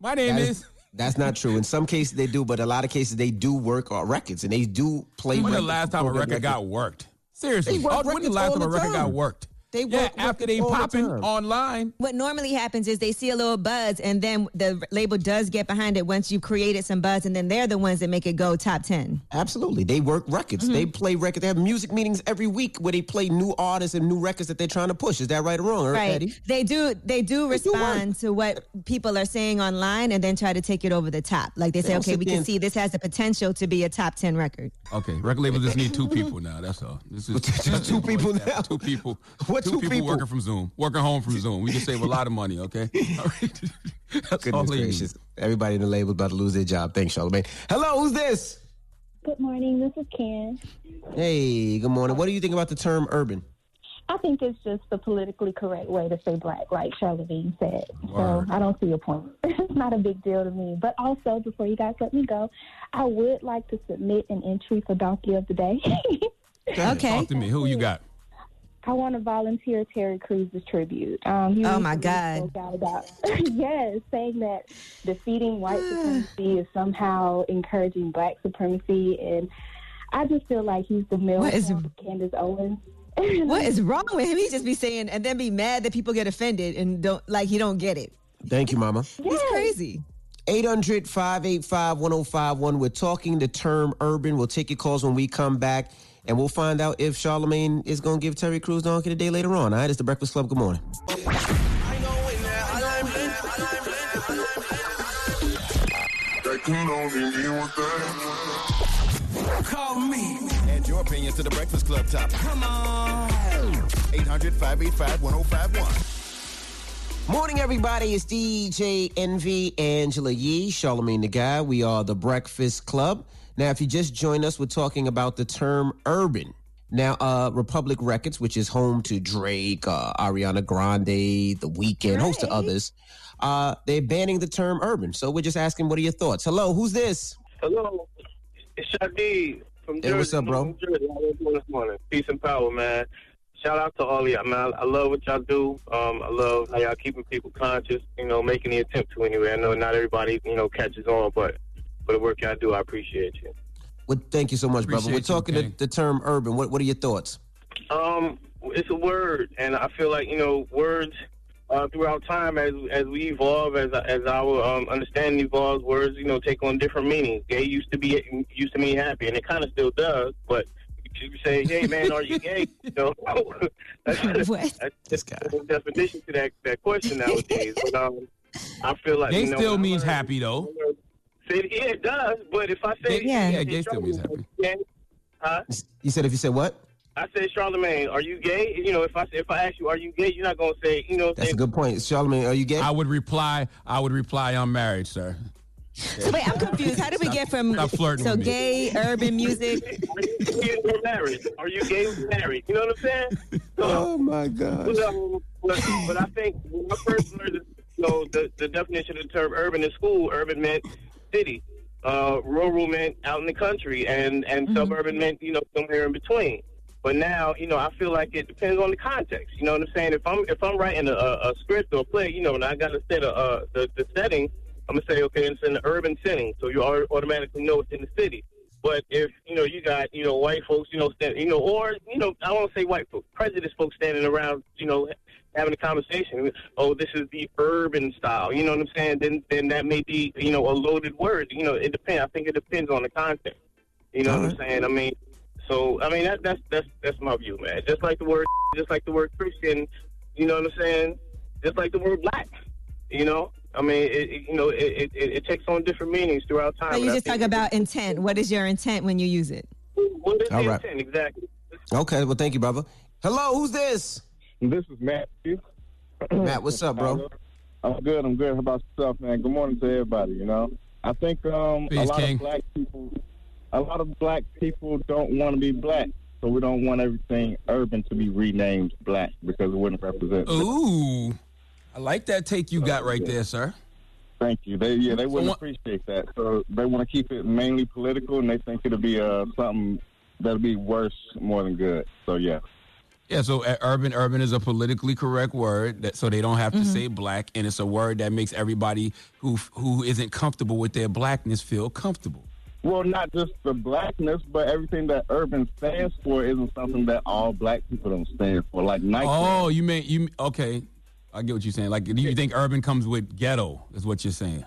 my name That is. is- That's not true. In some cases they do, but a lot of cases they do work on records and they do play. When the last time a before record got worked? Seriously, work Oh, when the last time a record got worked? They yeah, work after they all the online. What normally happens is they see a little buzz, and then the label does get behind it once you've created some buzz, and then they're the ones that make it go top ten. Absolutely. They work records. Mm-hmm. They play records. They have music meetings every week where they play new artists and new records that they're trying to push. Is that right or wrong, Right. Eddie? They do. They do respond to what people are saying online, and then try to take it over the top. Like they They say, okay, we can and- see this has the potential to be a top ten record. Okay, record label just need two people now. That's all. This is just two people now. Two people. What two, two people, people? working from Zoom, working home from Zoom. We can save a lot of money. Okay. All right. That's Goodness they need. gracious. Everybody in the label about to lose their job. Thanks, Charlamagne. Hello, who's this? Good morning. This is Ken. Hey, good morning. What do you think about the term urban? I think it's just the politically correct way to say black, like Charlene said. Word. So I don't see a point. it's not a big deal to me. But also, before you guys let me go, I would like to submit an entry for Donkey of the Day. Okay. Talk to me. Who you got? I want to volunteer Terry Crews' tribute. Um, he Oh, my God. about yes, saying that defeating white supremacy is somehow encouraging black supremacy, and I just feel like he's the middle What is- Candace Owens. What is wrong with him? He just be saying and then be mad that people get offended and don't like he don't get it. Thank you, Mama. He's crazy. 800 585 1051. We're talking the term urban. We'll take your calls when we come back, and we'll find out if Charlamagne is going to give Terry Crews Donkey the day later on. All right, it's the Breakfast Club. Good morning. Call me. Add your opinion to the Breakfast Club topic. Come on. 800 585 1051. Morning, everybody. It's DJ Envy, Angela Yee, Charlamagne the Guy. We are the Breakfast Club. Now, if you just join us, we're talking about the term urban. Now, uh, Republic Records, which is home to Drake, uh, Ariana Grande, The Weeknd, host of others, uh, they're banning the term urban. So we're just asking, what are your thoughts? Hello, who's this? Hello, it's Shadi from Hey, Jersey. what's up, bro? New Jersey. How you doing this morning? Peace and power, man. Shout out to all of y'all, man. I love what y'all do. Um, I love how y'all keeping people conscious. You know, making the attempt to anyway. I know not everybody, you know, catches on, but for the work y'all do, I appreciate you. Well, thank you so much, brother. We're Appreciate you, talking the, the term urban. What, what are your thoughts? Um, it's a word, and I feel like you know words uh, throughout time as as we evolve, as as our um, understanding evolves, words you know take on different meanings. Gay used to be used to mean happy, and it kind of still does. But you say, "Hey, man, are you gay?" You know, that's, What? that's the definition to that that question nowadays. But um, I feel like Gay you know, still means learned- happy though. Say, yeah, it does. But if I say, Yeah, yeah, gay still means happy. Huh? You said if you said what? I said, Charlamagne, are you gay? You know, if I if I ask you, are you gay? You're not gonna say, you know, That's a good point. Charlamagne, are you gay? I would reply. I would reply. I'm married, sir. So wait, I'm confused. How did we get from Stop flirting so gay urban music? You're married. Are you gay? or Married. You know what I'm saying? Oh my God. But, but, but I think when I first learned, you know, the, the definition of the term urban in school, urban meant city, uh, rural meant out in the country, and and suburban meant you know somewhere in between. But now, you know, I feel like it depends on the context. You know what I'm saying? If I'm if I'm writing a, a script or a play, you know, and I got to set a, uh, the the setting, I'm gonna say, okay, it's in the urban setting, so you automatically know it's in the city. But if you know you got you know white folks, you know, stand, you know, or you know, I won't say white folks, prejudiced folks standing around, you know, having a conversation. Oh, this is the urban style. You know what I'm saying? Then then that may be you know a loaded word. You know, it depends. I think it depends on the context. You know what I'm saying? I mean, so I mean that that's that's that's my view, man. Just like the word, just like the word Christian. You know what I'm saying? Just like the word black. You know. I mean, it, it, you know, it, it, it it takes on different meanings throughout time. So you just talk about intent. What is your intent when you use it? What is All the right. intent exactly? Okay, well, thank you, brother. Hello, who's this? This is Matthew. Matt, what's up, bro? I'm good. I'm good. How about yourself, man? Good morning to everybody. You know, I think um, a lot King. of black people, a lot of black people don't want to be black, so we don't want everything urban to be renamed black because it wouldn't represent. Ooh, I like that take you got right there, sir. Thank you. They yeah, they wouldn't what- appreciate that. So they want to keep it mainly political, and they think it'll be uh something that'll be worse more than good. So yeah. Yeah, so uh, urban urban is a politically correct word, that, so they don't have to Mm-hmm. say black, and it's a word that makes everybody who who isn't comfortable with their blackness feel comfortable. Well, not just the blackness, but everything that urban stands for isn't something that all black people don't stand for. Like Nike. Oh, you mean you okay? I get what you're saying. Like, do you think urban comes with ghetto? Is what you're saying?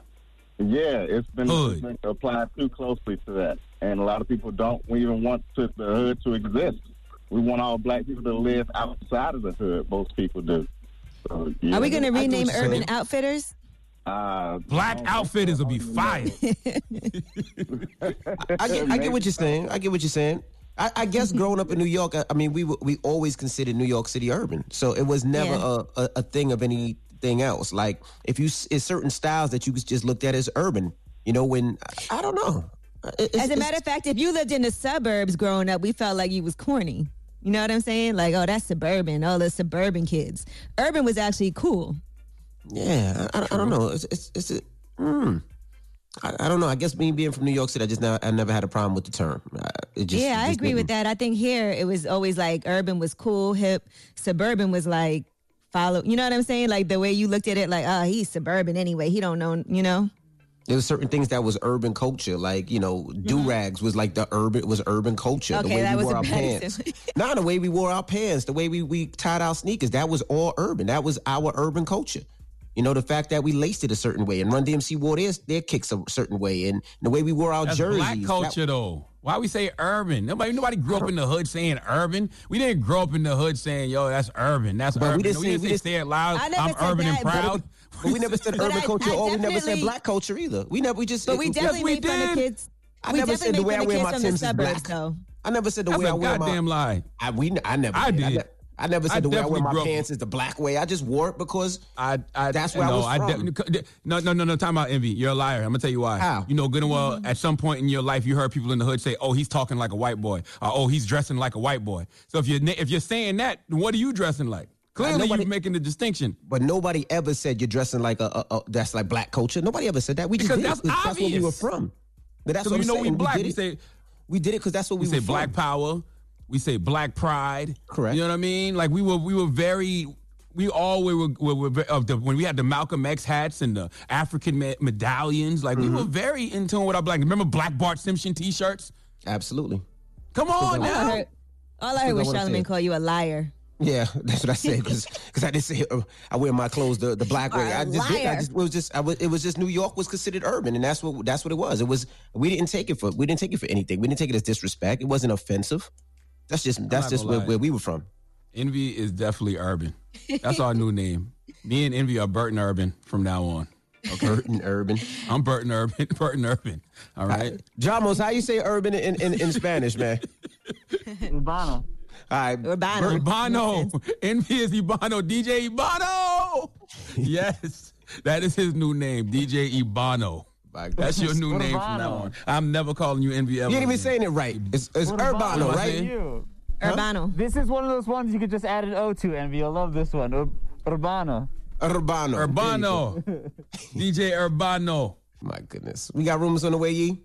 Yeah, it's been, Hood. it's been applied too closely to that, and a lot of people don't even want to, the hood to exist. We want all black people to live outside of the hood. Most people do. So, yeah. Are we going to rename Urban saying. Outfitters? Uh, Black outfitters will be fire. I get, I get what you're saying. I get what you're saying. I, I guess growing up in New York, I, I mean, we we always considered New York City urban, so it was never Yeah. a, a, a thing of anything else. Like if you it's certain styles that you just looked at as urban. You know, when I, I don't know. It- it's- As a matter of fact, if you lived in the suburbs growing up, we felt like you was corny. You know what I'm saying? Like, oh, that's suburban. Oh, the suburban kids. Urban was actually cool. Yeah, I, I, I don't know. It's it's, it's a, hmm. I, I don't know. I guess me being from New York City, I just never I never had a problem with the term. It just, yeah, I agree with didn't- that. I think here it was always like urban was cool, hip. Suburban was like follow. You know what I'm saying? Like the way you looked at it, like, oh, he's suburban anyway. He don't know. You know? There were certain things that was urban culture, like you know, do rags was like the urban was urban culture. the Mm-hmm. Okay, way that we was wore a our bad pants, not the way we wore our pants, the way we we tied our sneakers. That was all urban. That was our urban culture. You know, the fact that we laced it a certain way, and Run DMC wore their their kicks a certain way, and the way we wore our That's jerseys. black that- culture, though. Why we say urban? Nobody, nobody grew up in the hood saying urban. We didn't grow up in the hood saying, "Yo, that's urban." That's But we urban. didn't No, say- we say, just- say it loud. I never I'm said urban and that, but- proud. But we never said urban I- culture, I or we never said black culture either. We never we just. But we it- definitely we made fun of did. kids. I we never said the way I wear my from the is black. though. I never said the That's way a I wear my goddamn lie. I we I never I did. I, did. ne- I never said I the way I wear my grew pants is the black way. I just wore it because I, I That's where I no, was I from. de- no, no, no, no. Time out, envy. You're a liar. I'm gonna tell you why. How? You know good and well. Mm-hmm. At some point in your life, you heard people in the hood say, "Oh, he's talking like a white boy," or "Oh, he's dressing like a white boy." So if you're if you're saying that, what are you dressing like? Clearly, nobody- you're making the distinction. But nobody ever said you're dressing like a, a, a that's like black culture. Nobody ever said that. We just Because did that's it 'cause that's where we were from. But that's So what you know saying. we black. did We say we did it because that's what we, we say were black from. power. We say black pride. Correct. You know what I mean? Like we were we were very we all were, were, were, ve- of the when we had the Malcolm X hats and the African me- medallions. Like we Mm-hmm. were very in tune with our black. Remember Black Bart Simpson T-shirts? Absolutely. Come on All I now. heard, all I heard was don't wanna say Charlamagne call you a liar. Yeah, that's what I said because I didn't say uh, I wear my clothes the, the black way. Are a I just did. I just it was just I was, it was just New York was considered urban, and that's what that's what it was. It was we didn't take it for we didn't take it for anything. We didn't take it as disrespect. It wasn't offensive. That's just that's just where, where we were from. Envy is definitely urban. That's our new name. Me and Envy are Burton Urban from now on. Okay. Burton Urban. I'm Burton Urban. Burton Urban. All right. Jamos, how you say urban in, in, in Spanish, man? Urbano. All right. Urbano. Ibano. Envy is Ibano. DJ Ibano. Yes. That is his new name. DJ Ibano. That's your new name from now on. I'm never calling you Envy ever. You ain't even saying it right. It's, it's Urbano. Urbano, What am I right? saying? You. Urbano. This is one of those ones you could just add an O to, Envy. I love this one. Ur- Urbano. Urbano. Urbano. DJ Urbano. My goodness. We got rumors on the way, Yee?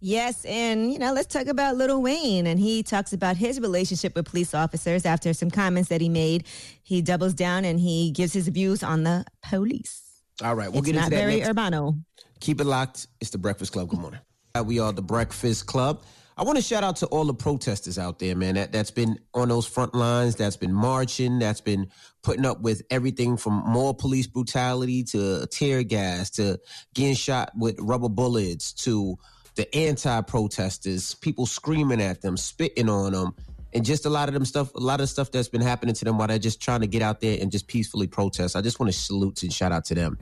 Yes, and you know, let's talk about Little Wayne. And he talks about his relationship with police officers after some comments that he made. He doubles down and he gives his views on the police. All right, we'll it's get into that very next. urbano. Keep it locked. It's the Breakfast Club. Good morning. Uh, We are the Breakfast Club. I want to shout out to all the protesters out there, man. That that's been on those front lines. That's been marching. That's been putting up with everything from more police brutality to tear gas to getting shot with rubber bullets to the anti-protesters, people screaming at them, spitting on them, and just a lot of them stuff. A lot of stuff that's been happening to them while they're just trying to get out there and just peacefully protest. I just want to salute and shout out to them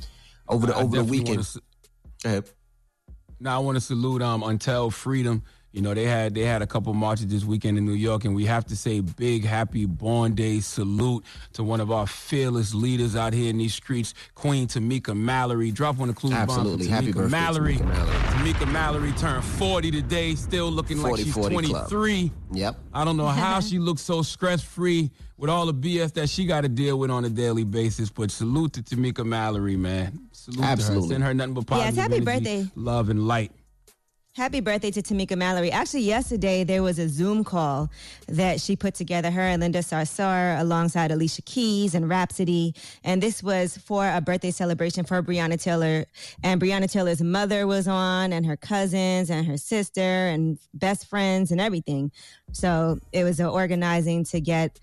over the I over the weekend. wanna Go ahead. Now I want to salute um Until Freedom. You know they had they had a couple marches this weekend in New York, and we have to say big happy Born Day salute to one of our fearless leaders out here in these streets, Queen Tamika Mallory. Drop one of clues bomb Absolutely. Happy Tamika birthday, Mallory. Tamika Mallory. Tamika Mallory turned 40 today, still looking like she's 40 club. 23. Yep. I don't know how she looks so stress free with all the BS that she got to deal with on a daily basis. But salute to Tamika Mallory, man. Salute to her. Absolutely. Send her nothing but positive Yes, positive happy energy, birthday. love and light. Happy birthday to Tamika Mallory. Actually, yesterday there was a Zoom call that she put together, her and Linda Sarsour, alongside Alicia Keys and Rhapsody. And this was for a birthday celebration for Breonna Taylor. And Breonna Taylor's mother was on, and her cousins, and her sister, and best friends, and everything. So it was an organizing to get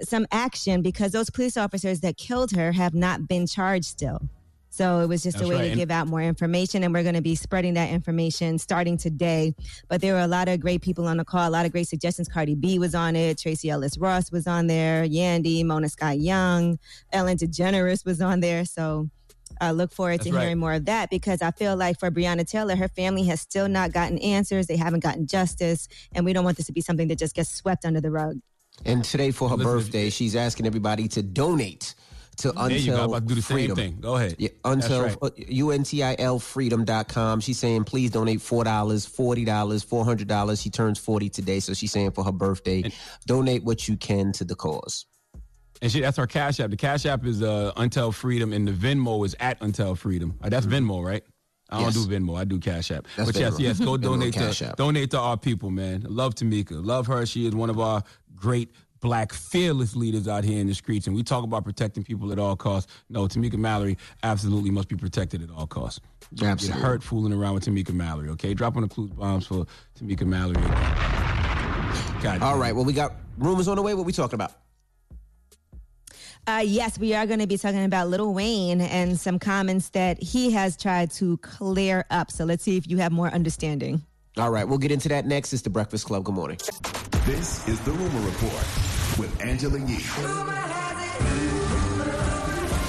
some action because those police officers that killed her have not been charged still. So it was just That's a way right. to give out more information, and we're going to be spreading that information starting today. But there were a lot of great people on the call, a lot of great suggestions. Cardi B was on it, Tracee Ellis Ross was on there, Yandy, Mona Scott Young, Ellen DeGeneres was on there. So I look forward to right. hearing more of that because I feel like for Breonna Taylor, her family has still not gotten answers. They haven't gotten justice, and we don't want this to be something that just gets swept under the rug. And today for her birthday, she's asking everybody to donate to There Until you go. I'm about to do the same Freedom. thing. Go ahead. Yeah, until right. uh, until freedom.com. She's saying please donate four dollars, forty dollars, four hundred dollars. She turns forty today, so she's saying for her birthday, donate what you can to the cause. And she, that's our Cash App. The Cash App is uh, Until Freedom, and the Venmo is at Until Freedom. Uh, that's Venmo, right? I don't do Venmo. I do Cash App. That's but yes, yes, go donate to donate to our people, man. Love Tamika. Love her. She is one of our great black fearless leaders out here in the streets. And we talk about protecting people at all costs. No, Tamika Mallory absolutely must be protected at all costs. Don't Absolutely. Get hurt fooling around with Tamika Mallory. Okay, drop on the clues bombs for Tamika Mallory. God All right, well we got rumors on the way. What we talking about? Uh, yes, we are going to be talking about Little Wayne and some comments that he has tried to clear up. So let's see if you have more understanding. All right, we'll get into that next. It's the Breakfast Club. Good morning. This is the Rumor Report with Angela Yee.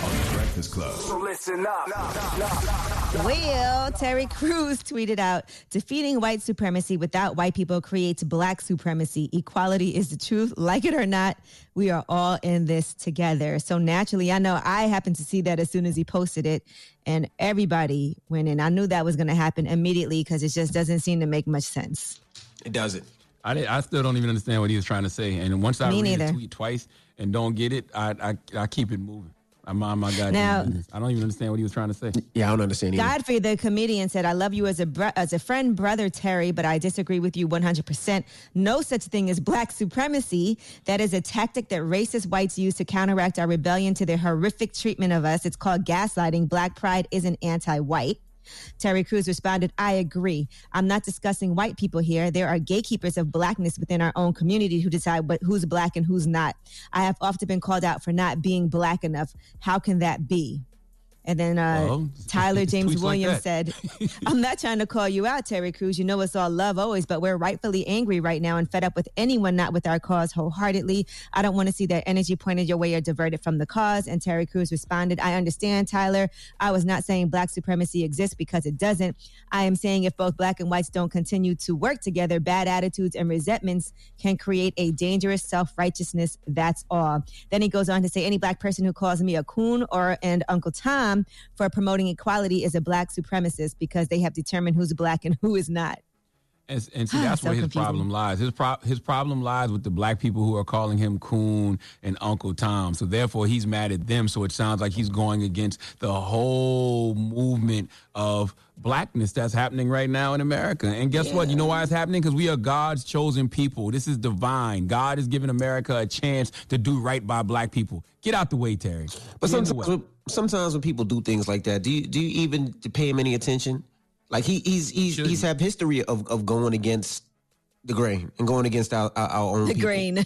On the Breakfast Club. So listen up. Well, Terry Crews tweeted out defeating white supremacy without white people creates black supremacy. Equality is the truth. Like it or not, we are all in this together. So naturally, I know I happened to see that as soon as he posted it, and everybody went in. I knew that was going to happen immediately because it just doesn't seem to make much sense. It doesn't. I, did, I still don't even understand what he was trying to say. And once I Me read neither. a tweet twice and don't get it, I I, I keep it moving. I mind my goddamn Now- business. I don't even understand what he was trying to say. Yeah, I don't understand Either. Godfrey, the comedian, said, "I love you as a br- as a friend, brother Terry, but I disagree with you 100. percent No such thing as black supremacy. That is a tactic that racist whites use to counteract our rebellion to their horrific treatment of us. It's called gaslighting. Black pride isn't anti-white." Terry Crews responded, I agree. I'm not discussing white people here. There are gatekeepers of blackness within our own community who decide what, who's black and who's not. I have often been called out for not being black enough. How can that be? And then uh, Well, Tyler James tweets like Williams said, I'm not trying to call you out, Terry Crews. You know it's all love always, but we're rightfully angry right now and fed up with anyone not with our cause wholeheartedly. I don't want to see that energy pointed your way or diverted from the cause. And Terry Crews responded, I understand, Tyler. I was not saying black supremacy exists because it doesn't. I am saying if both black and whites don't continue to work together, bad attitudes and resentments can create a dangerous self righteousness. That's all. Then he goes on to say, any black person who calls me a coon or and Uncle Tom for promoting equality is a black supremacist because they have determined who's black and who is not. And, and see, that's So where his confusing. problem lies. His pro- his problem lies with the black people who are calling him Coon and Uncle Tom. So therefore, he's mad at them. So it sounds like he's going against the whole movement of blackness that's happening right now in America. And guess what? You know why it's happening? Because we are God's chosen people. This is divine. God is giving America a chance to do right by black people. Get out the way, Terry. But Get sometimes, when, sometimes when people do things like that, do you do you even pay him any attention? Like he he's he's he's have history of, of going against the grain and going against our our, our own The people. grain.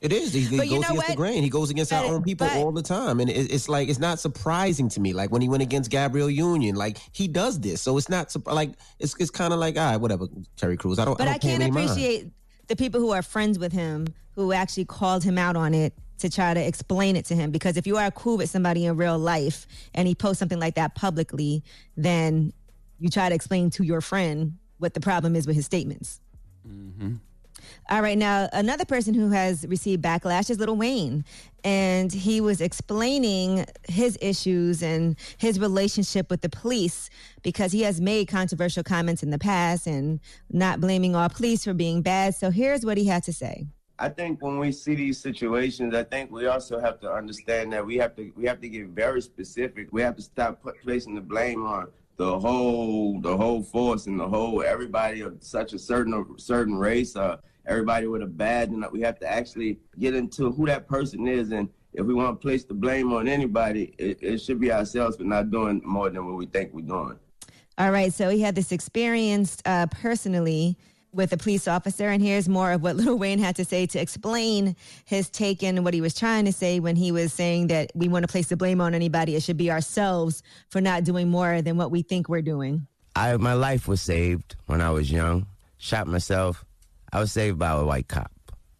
It is. He, he But you know against the what? grain. He goes against our own people but- all the time, and it, it's like it's not surprising to me. Like when he went against Gabrielle Union, like he does this, so it's not like it's it's kind of like all right, whatever, Terry Crews. I don't. But I, I, don't him can't any mind. appreciate the people who are friends with him who actually called him out on it to try to explain it to him. Because if you are cool with somebody in real life and he posts something like that publicly, then you try to explain to your friend what the problem is with his statements. Mm-hmm. All right, now another person who has received backlash is Little Wayne, and he was explaining his issues and his relationship with the police because he has made controversial comments in the past and not blaming all police for being bad. So here's what he had to say. I think when we see these situations, I think we also have to understand that we have to we have to get very specific. We have to stop put, placing the blame on the whole the whole force and the whole everybody of such a certain certain race, uh, everybody with a badge, and we have to actually get into who that person is and. If we want to place the blame on anybody, it, it should be ourselves for not doing more than what we think we're doing. All right, so he had this experience uh, personally with a police officer, and here's more of what Lil Wayne had to say to explain his take and what he was trying to say when he was saying that we want to place the blame on anybody. It should be ourselves for not doing more than what we think we're doing. I my life was saved when I was young. Shot myself. I was saved by a white cop,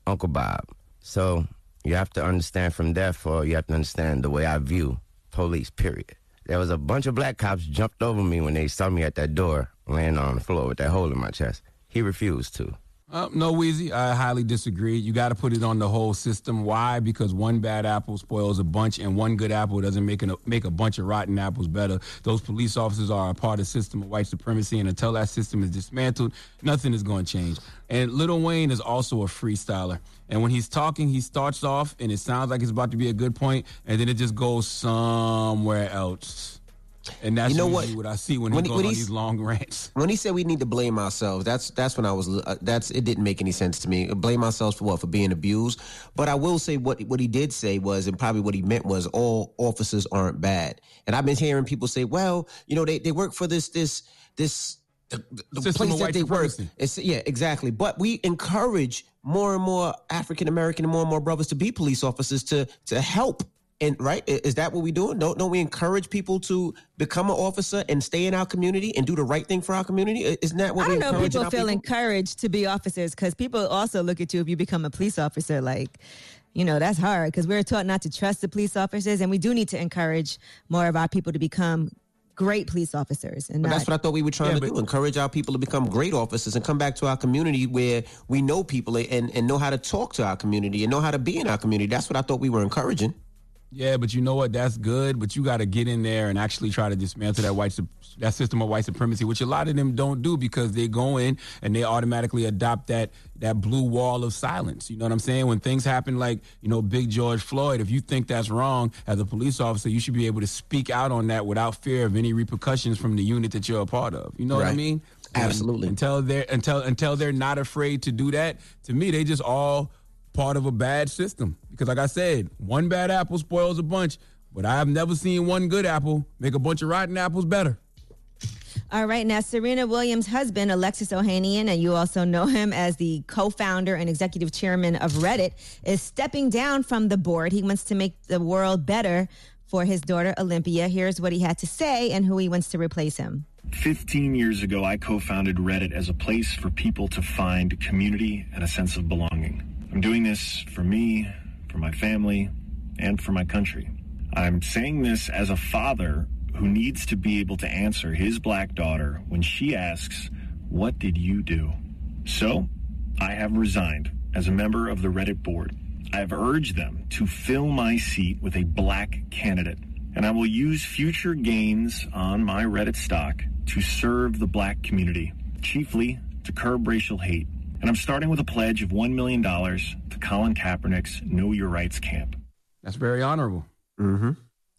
Uncle Bob. So you have to understand from therefore you have to understand the way I view police, period. There was a bunch of black cops jumped over me when they saw me at that door laying on the floor with that hole in my chest. He refused to. Uh, no, Weezy, I highly disagree. You got to put it on the whole system. Why? Because one bad apple spoils a bunch, and one good apple doesn't make, an, make a bunch of rotten apples better. Those police officers are a part of the system of white supremacy, and until that system is dismantled, nothing is going to change. And Little Wayne is also a freestyler. And when he's talking, he starts off, and it sounds like it's about to be a good point, and then it just goes somewhere else. And that's You know what? what I see when, When he goes when on he's- these long rants. When he said we need to blame ourselves, that's that's when I was uh, that's it didn't make any sense to me. Blame ourselves for what? For being abused. But I will say what what he did say was, and probably what he meant was, all officers aren't bad. And I've been hearing people say, well, you know, they they work for this this this the, the System place that they work. It's, yeah, exactly. But we encourage more and more African American and more and more brothers to be police officers to to help. And right, is that what we doing? Don't don't we encourage people to become an officer and stay in our community and do the right thing for our community? Isn't that what I we don't know encourage people feel people? encouraged to be officers because people also look at you if you become a police officer like, you know, that's hard because we're taught not to trust the police officers, and we do need to encourage more of our people to become great police officers. And But not, that's what I thought we were trying Yeah, to do: encourage our people to become great officers and come back to our community where we know people and and know how to talk to our community and know how to be in our community. That's what I thought we were encouraging. Yeah, but you know what? That's good. But you got to get in there and actually try to dismantle that white that system of white supremacy, which a lot of them don't do because they go in and they automatically adopt that that blue wall of silence. You know what I'm saying? When things happen like you know Big George Floyd, if you think that's wrong as a police officer, you should be able to speak out on that without fear of any repercussions from the unit that you're a part of. You know what I mean? Absolutely. And until they're until until they're not afraid to do that, to me, they just all part of a bad system. Because like I said, one bad apple spoils a bunch, but I have never seen one good apple make a bunch of rotten apples better. All right, now Serena Williams' husband, Alexis Ohanian, and you also know him as the co-founder and executive chairman of Reddit, is stepping down from the board. He wants to make the world better for his daughter Olympia. Here's what he had to say and who he wants to replace him. 15 years ago, I co founded Reddit as a place for people to find community and a sense of belonging. I'm doing this for me, for my family, and for my country. I'm saying this as a father who needs to be able to answer his black daughter when she asks, What did you do? So, I have resigned as a member of the Reddit board. I have urged them to fill my seat with a black candidate, and I will use future gains on my Reddit stock to serve the black community, chiefly to curb racial hate. And I'm starting with a pledge of $1 million to Colin Kaepernick's Know Your Rights camp. That's very honorable. Mm-hmm.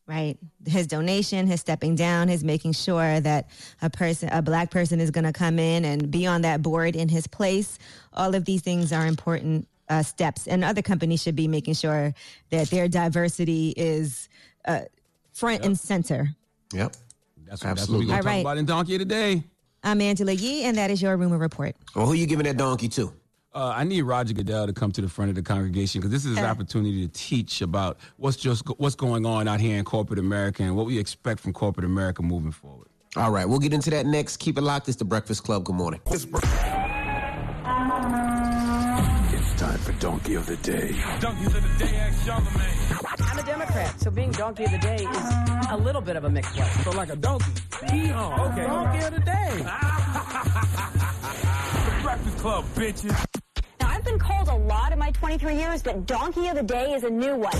Right. His donation, his stepping down, his making sure that a person, a black person is going to come in and be on that board in his place. All of these things are important uh, steps. And other companies should be making sure that their diversity is uh, front and center. Yep. That's what, that's what Absolutely. we're going All to right. talk about in Donkey of the Day. I'm Angela Yee, and that is your rumor report. Well, who you giving that donkey to? Uh, I need Roger Goodell to come to the front of the congregation because this is his opportunity to teach about what's just what's going on out here in corporate America and what we expect from corporate America moving forward. All right, we'll get into that next. Keep it locked. It's the Breakfast Club. Good morning. It's time for Donkey of the Day. Donkeys of the day, ask Charlamagne. I'm a Democrat, so being donkey of the day is a little bit of a mixed blessing. So like a donkey. Yeehaw. Oh, okay. Donkey of the day. the Breakfast Club, bitches. Now, I've been called a lot in my 23 years, but Donkey of the Day is a new one.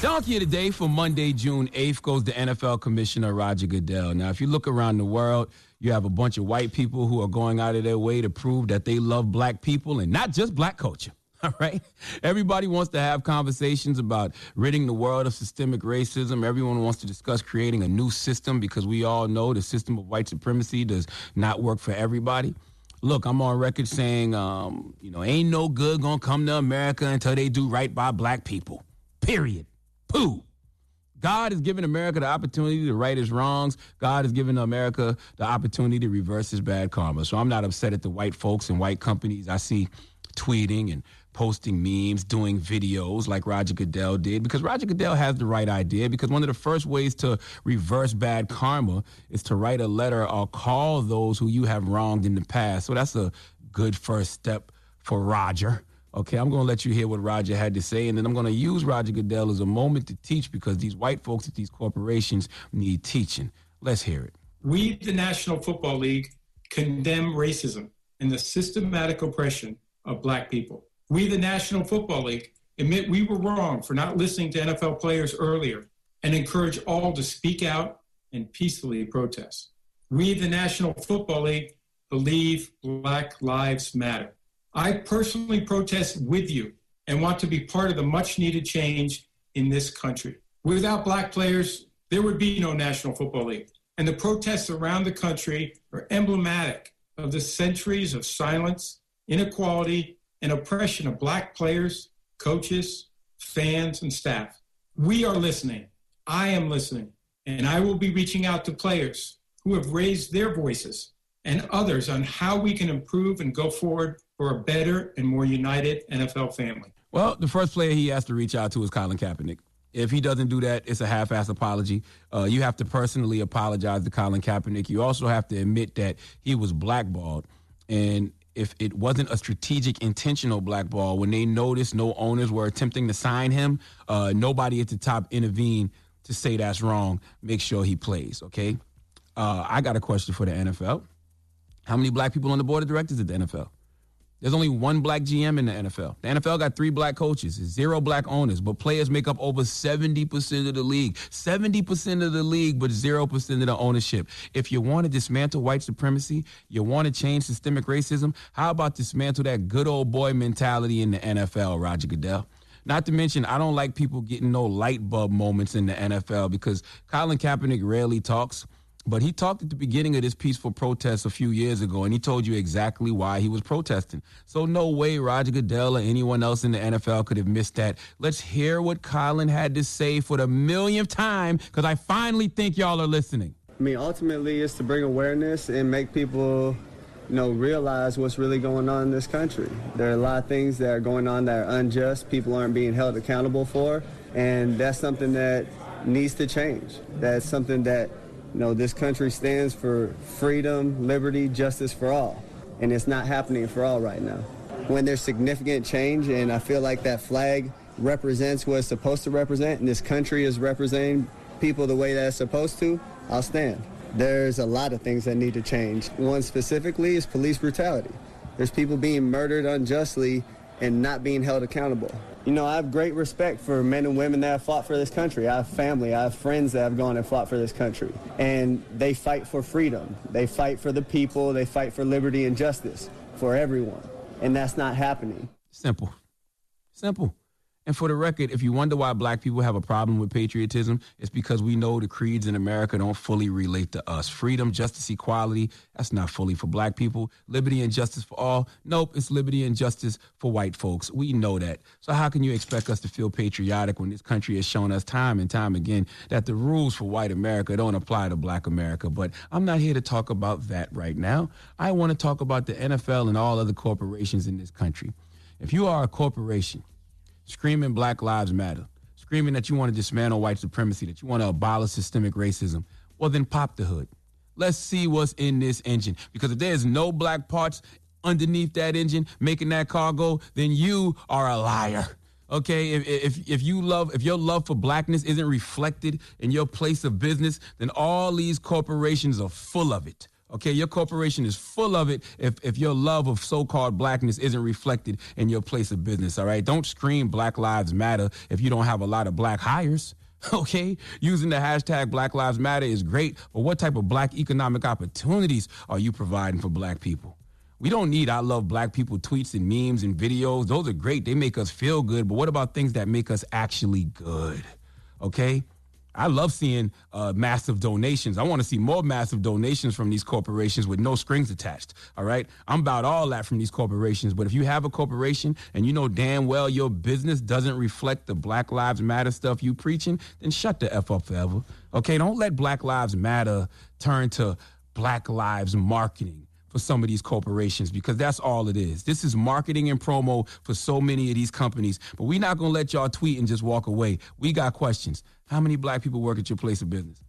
Donkey of the Day for Monday, June 8th goes to NFL Commissioner Roger Goodell. Now, if you look around the world, you have a bunch of white people who are going out of their way to prove that they love black people and not just black culture. All right. Everybody wants to have conversations about ridding the world of systemic racism. Everyone wants to discuss creating a new system because we all know the system of white supremacy does not work for everybody. Look, I'm on record saying, um, you know, ain't no good gonna come to America until they do right by black people. Period. Pooh. God has given America the opportunity to right his wrongs. God has given America the opportunity to reverse his bad karma. So I'm not upset at the white folks and white companies I see tweeting and posting memes, doing videos like Roger Goodell did, because Roger Goodell has the right idea. Because one of the first ways to reverse bad karma is to write a letter or call those who you have wronged in the past. So that's a good first step for Roger. Okay, I'm going to let you hear what Roger had to say, and then I'm going to use Roger Goodell as a moment to teach because these white folks at these corporations need teaching. Let's hear it. We, the National Football League, condemn racism and the systematic oppression of black people. We, the National Football League, admit we were wrong for not listening to NFL players earlier and encourage all to speak out and peacefully protest. We, the National Football League, believe Black Lives Matter. I personally protest with you and want to be part of the much needed change in this country. Without black players, there would be no National Football League. And the protests around the country are emblematic of the centuries of silence, inequality, and oppression of black players, coaches, fans, and staff. We are listening. I am listening. And I will be reaching out to players who have raised their voices and others on how we can improve and go forward for a better and more united NFL family. Well, the first player he has to reach out to is Colin Kaepernick. If he doesn't do that, it's a half-ass apology. Uh, you have to personally apologize to Colin Kaepernick. You also have to admit that he was blackballed, and if it wasn't a strategic, intentional blackball, when they noticed no owners were attempting to sign him, uh, nobody at the top intervened to say that's wrong. Make sure he plays. Okay. Uh, I got a question for the NFL. How many black people on the board of directors at the NFL? There's only one black GM in the NFL. The NFL got three black coaches, zero black owners, but players make up over 70% of the league. 70% of the league, but 0% of the ownership. If you want to dismantle white supremacy, you want to change systemic racism, how about dismantle that good old boy mentality in the NFL, Roger Goodell? Not to mention, I don't like people getting no light bulb moments in the NFL because Colin Kaepernick rarely talks. But he talked at the beginning of this peaceful protest a few years ago, and he told you exactly why he was protesting. So no way Roger Goodell or anyone else in the NFL could have missed that. Let's hear what Colin had to say for the millionth time, because I finally think y'all are listening. I mean, ultimately, it's to bring awareness and make people, you know, realize what's really going on in this country. There are a lot of things that are going on that are unjust. People aren't being held accountable for, and that's something that needs to change. That's something that you know, this country stands for freedom, liberty, justice for all. And it's not happening for all right now. When there's significant change, and I feel like that flag represents what it's supposed to represent, and this country is representing people the way that it's supposed to, I'll stand. There's a lot of things that need to change. One specifically is police brutality. There's people being murdered unjustly and not being held accountable. You know, I have great respect for men and women that have fought for this country. I have family, I have friends that have gone and fought for this country. And they fight for freedom. They fight for the people. They fight for liberty and justice for everyone. And that's not happening. Simple. Simple. And for the record, if you wonder why black people have a problem with patriotism, it's because we know the creeds in America don't fully relate to us. Freedom, justice, equality, that's not fully for black people. Liberty and justice for all, nope, it's liberty and justice for white folks. We know that. So how can you expect us to feel patriotic when this country has shown us time and time again that the rules for white America don't apply to black America? But I'm not here to talk about that right now. I want to talk about the NFL and all other corporations in this country. If you are a corporation, screaming Black Lives Matter, screaming that you want to dismantle white supremacy, that you want to abolish systemic racism, well, then pop the hood. Let's see what's in this engine. Because if there's no black parts underneath that engine making that car go, then you are a liar. Okay, if, if if you love if your love for blackness isn't reflected in your place of business, then all these corporations are full of it. Okay, your corporation is full of it if, if your love of so called blackness isn't reflected in your place of business. All right, don't scream Black Lives Matter if you don't have a lot of black hires. Okay, using the hashtag Black Lives Matter is great, but what type of black economic opportunities are you providing for black people? We don't need I love black people tweets and memes and videos. Those are great. They make us feel good. But what about things that make us actually good? Okay? I love seeing uh, massive donations. I want to see more massive donations from these corporations with no strings attached. All right. I'm about all that from these corporations. But if you have a corporation and you know damn well your business doesn't reflect the Black Lives Matter stuff you preaching, then shut the F up forever. Okay. Don't let Black Lives Matter turn to Black Lives Marketing for some of these corporations because that's all it is. This is marketing and promo for so many of these companies. But we're not going to let y'all tweet and just walk away. We got questions. How many black people work at your place of business?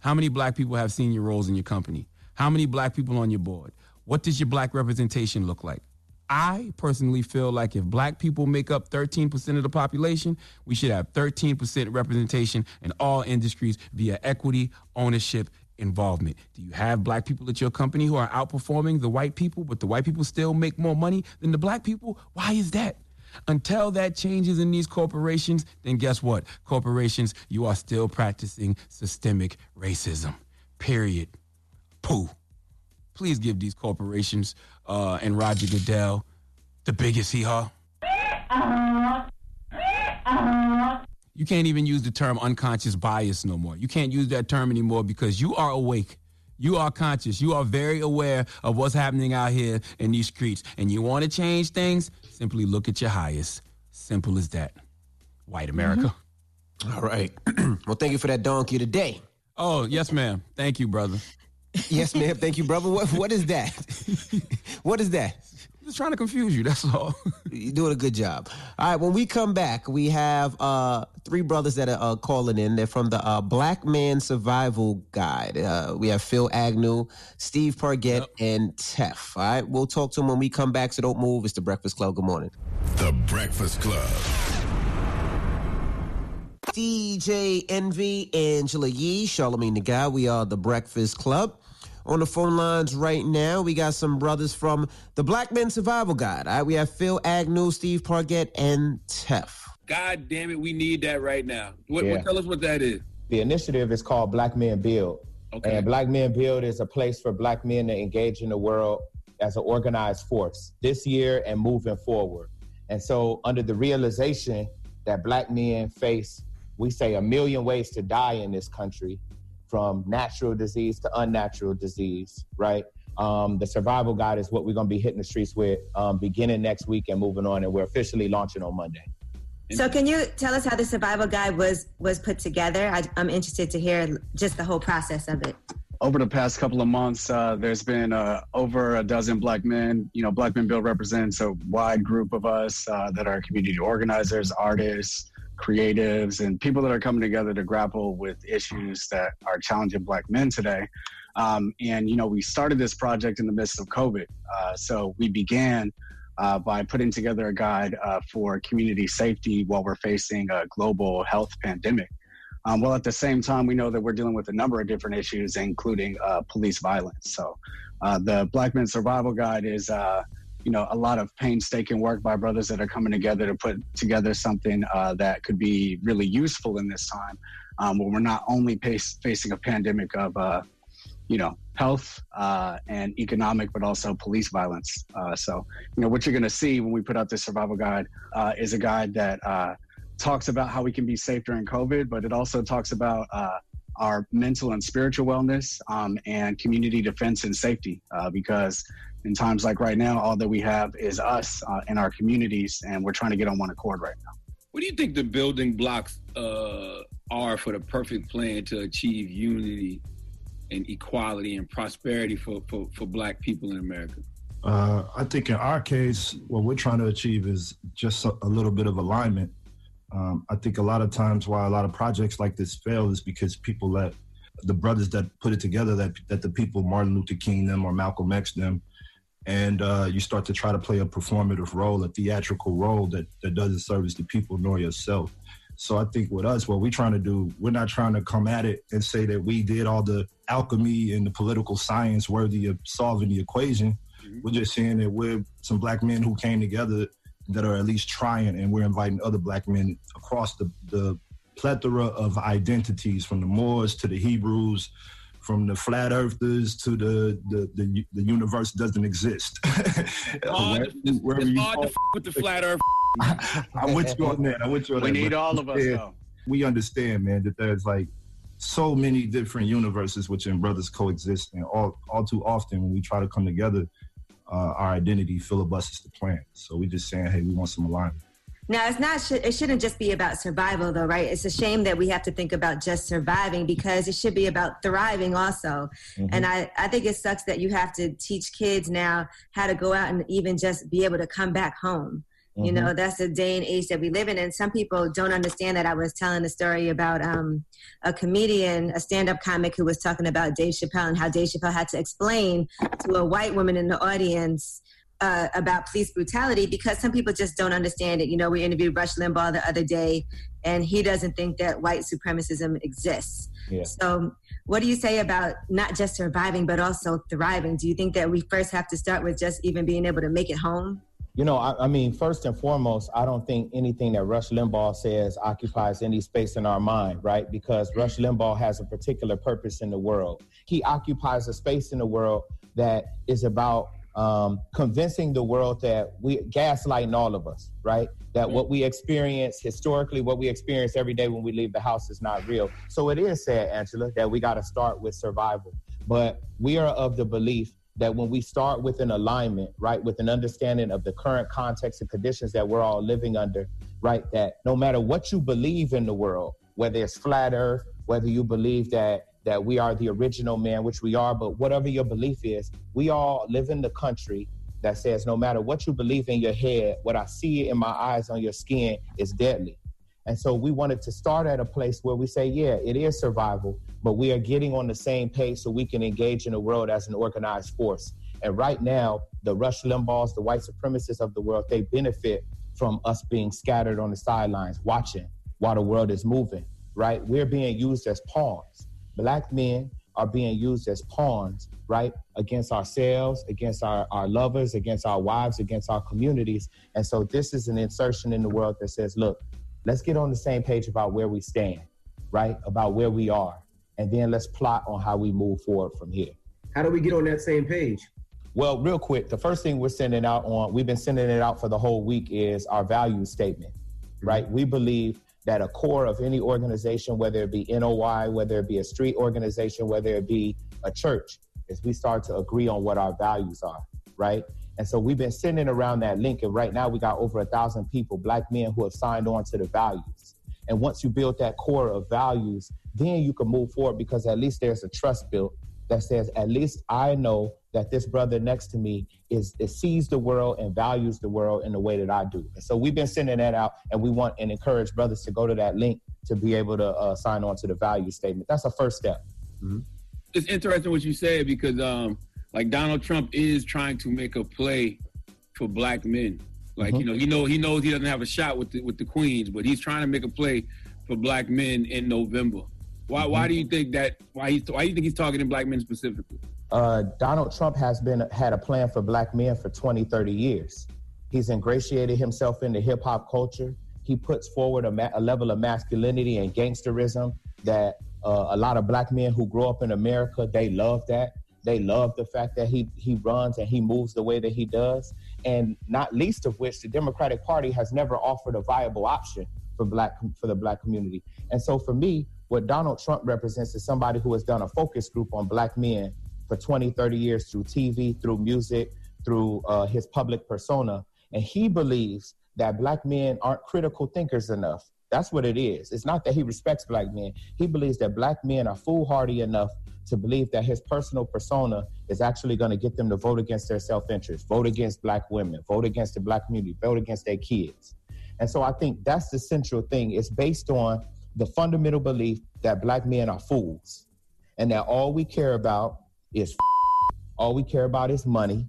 How many black people have senior roles in your company? How many black people on your board? What does your black representation look like? I personally feel like if black people make up 13% of the population, we should have 13% representation in all industries via equity, ownership, involvement. Do you have black people at your company who are outperforming the white people, but the white people still make more money than the black people? Why is that? Until that changes in these corporations, then guess what? Corporations, you are still practicing systemic racism. Period. Pooh. Please give these corporations uh, and Roger Goodell the biggest hee haw. You can't even use the term unconscious bias no more. You can't use that term anymore because you are awake. You are conscious. You are very aware of what's happening out here in these streets. And you want to change things? Simply look at your highest. Simple as that. White America. Mm-hmm. All right. well, thank you for that donkey today. Oh, yes, ma'am. Thank you, brother. yes, ma'am. Thank you, brother. What, what is that? what is that? Just trying to confuse you. That's all. You're doing a good job. All right. When we come back, we have uh, three brothers that are uh, calling in. They're from the uh, Black Man Survival Guide. Uh, we have Phil Agnew, Steve Parget, yep. and Tef. All right. We'll talk to them when we come back. So don't move. It's the Breakfast Club. Good morning. The Breakfast Club. DJ Envy, Angela Yee, Charlamagne the God. We are the Breakfast Club on the phone lines right now. We got some brothers from the Black Men Survival Guide. All right, we have Phil Agnew, Steve Parget, and Tef. God damn it, we need that right now. What, yeah. what, tell us what that is. The initiative is called Black Men Build. Okay. And Black Men Build is a place for black men to engage in the world as an organized force this year and moving forward. And so, under the realization that black men face, we say, a million ways to die in this country, from natural disease to unnatural disease, right? Um, the survival guide is what we're going to be hitting the streets with um, beginning next week and moving on, and we're officially launching on Monday. So, can you tell us how the survival guide was was put together? I, am interested to hear just the whole process of it. Over the past couple of months, uh, there's been uh, over a dozen black men. You know, Black Men Build represents a wide group of us uh, that are community organizers, artists, creatives and people that are coming together to grapple with issues that are challenging black men today. Um, and, you know, we started this project in the midst of COVID. Uh, so we began uh, by putting together a guide uh, for community safety while we're facing a global health pandemic. Um, well, at the same time, we know that we're dealing with a number of different issues, including uh, police violence. So uh, the Black Men Survival Guide is uh, you know a lot of painstaking work by brothers that are coming together to put together something uh, that could be really useful in this time um, when we're not only pace, facing a pandemic of uh, you know health uh, and economic but also police violence. Uh, so you know what you're going to see when we put out this survival guide uh, is a guide that uh, talks about how we can be safe during covid but it also talks about our mental and spiritual wellness um, and community defense and safety because in times like right now, all that we have is us uh, in our communities, and we're trying to get on one accord right now. What do you think the building blocks uh, are for the perfect plan to achieve unity and equality and prosperity for, for, for Black people in America? Uh, I think in our case, what we're trying to achieve is just a, a little bit of alignment. Um, I think a lot of times why a lot of projects like this fail is because people let the brothers that put it together, that that the people Martin Luther King them or Malcolm X them, and uh, you start to try to play a performative role, a theatrical role that, that doesn't service the people nor yourself. So I think with us, what we're trying to do, we're not trying to come at it and say that we did all the alchemy and the political science worthy of solving the equation. Mm-hmm. We're just saying that we're some black men who came together that are at least trying, and we're inviting other black men across the, the plethora of identities from the Moors to the Hebrews, from the flat earthers to the the the, the universe doesn't exist. Hard to- it's, Wherever it's you hard to f- with the flat earth. I'm with you on that. I'm with you on We that. need But all of us, yeah, though. We understand, man, that there's like so many different universes which in brothers coexist, and all all too often when we try to come together, uh, our identity filibusters the plan. So we just saying, hey, we want some alignment. Now, it's not. sh- It shouldn't just be about survival, though, right? It's a shame that we have to think about just surviving because it should be about thriving also. Mhm. And I, I think it sucks that you have to teach kids now how to go out and even just be able to come back home. You know, Mhm. that's the day and age that we live in, and some people don't understand that. I was telling a story about um, a comedian, a stand-up comic, who was talking about Dave Chappelle and how Dave Chappelle had to explain to a white woman in the audience uh, about police brutality because some people just don't understand it. You know, we interviewed Rush Limbaugh the other day, and he doesn't think that white supremacism exists. Yeah. So, what do you say about not just surviving but also thriving? Do you think that we first have to start with just even being able to make it home? You know, I, I mean, first and foremost, I don't think anything that Rush Limbaugh says occupies any space in our mind, right? Because Rush Limbaugh has a particular purpose in the world. He occupies a space in the world that is about um, convincing the world that we gaslighting all of us, right? That what we experience historically, what we experience every day when we leave the house is not real. So it is sad, Angela, that we got to start with survival. But we are of the belief that when we start with an alignment, right, with an understanding of the current context and conditions that we're all living under, right, that no matter what you believe in the world, whether it's flat earth, whether you believe that that we are the original man, which we are, but whatever your belief is, we all live in the country that says no matter what you believe in your head, what I see in my eyes on your skin is deadly. And so we wanted to start at a place where we say, yeah, it is survival, but we are getting on the same page so we can engage in the world as an organized force. And right now, the Rush Limbaughs, the white supremacists of the world, they benefit from us being scattered on the sidelines, watching while the world is moving, right? We're being used as pawns. Black men are being used as pawns, right? Against ourselves, against our, our lovers, against our wives, against our communities. And so this is an insertion in the world that says, look, let's get on the same page about where we stand, right? About where we are. And then let's plot on how we move forward from here. How do we get on that same page? Well, real quick, the first thing we're sending out on, we've been sending it out for the whole week, is our value statement, right? Mm-hmm. We believe that a core of any organization, whether it be NOI, whether it be a street organization, whether it be a church, is we start to agree on what our values are, right? And so we've been sending around that link, and right now we got over a thousand people, black men, who have signed on to the values. And once you build that core of values, then you can move forward because at least there's a trust built that says, at least I know that this brother next to me is, is sees the world and values the world in the way that I do. And so we've been sending that out, and we want and encourage brothers to go to that link to be able to uh, sign on to the value statement. That's a first step. It's interesting what you said because, um, like Donald Trump is trying to make a play for black men. Like you know, he know he knows he doesn't have a shot with the with the queens, but he's trying to make a play for black men in November. Why why do you think that? Why he why do you think he's targeting black men specifically? Uh, Donald Trump has been had a plan for black men for 20, 30 years. He's ingratiated himself into hip hop culture. He puts forward a, ma- a level of masculinity and gangsterism that uh, a lot of black men who grow up in America they love that. They love the fact that he he runs and he moves the way that he does, and not least of which the Democratic Party has never offered a viable option for black for the black community. And so for me, what Donald Trump represents is somebody who has done a focus group on black men for 20, 30 years through TV, through music, through uh, his public persona. And he believes that black men aren't critical thinkers enough. That's what it is. It's not that he respects black men. He believes that black men are foolhardy enough to believe that his personal persona is actually going to get them to vote against their self interest, vote against black women, vote against the black community, vote against their kids. And so I think that's the central thing. It's based on the fundamental belief that black men are fools and that all we care about is all we care about is money,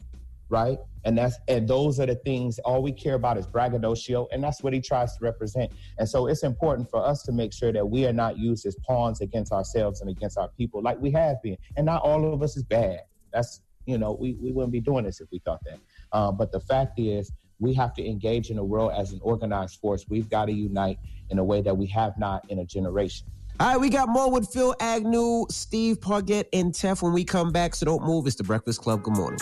right? And that's and those are the things all we care about is braggadocio, and that's what he tries to represent. And so it's important for us to make sure that we are not used as pawns against ourselves and against our people, like we have been. And not all of us is bad. That's you know we, we wouldn't be doing this if we thought that. Uh, but the fact is, we have to engage in the world as an organized force. We've got to unite in a way that we have not in a generation. All right, we got more with Phil Agnew, Steve Parget, and Tef when we come back. So don't move. It's the Breakfast Club. Good morning.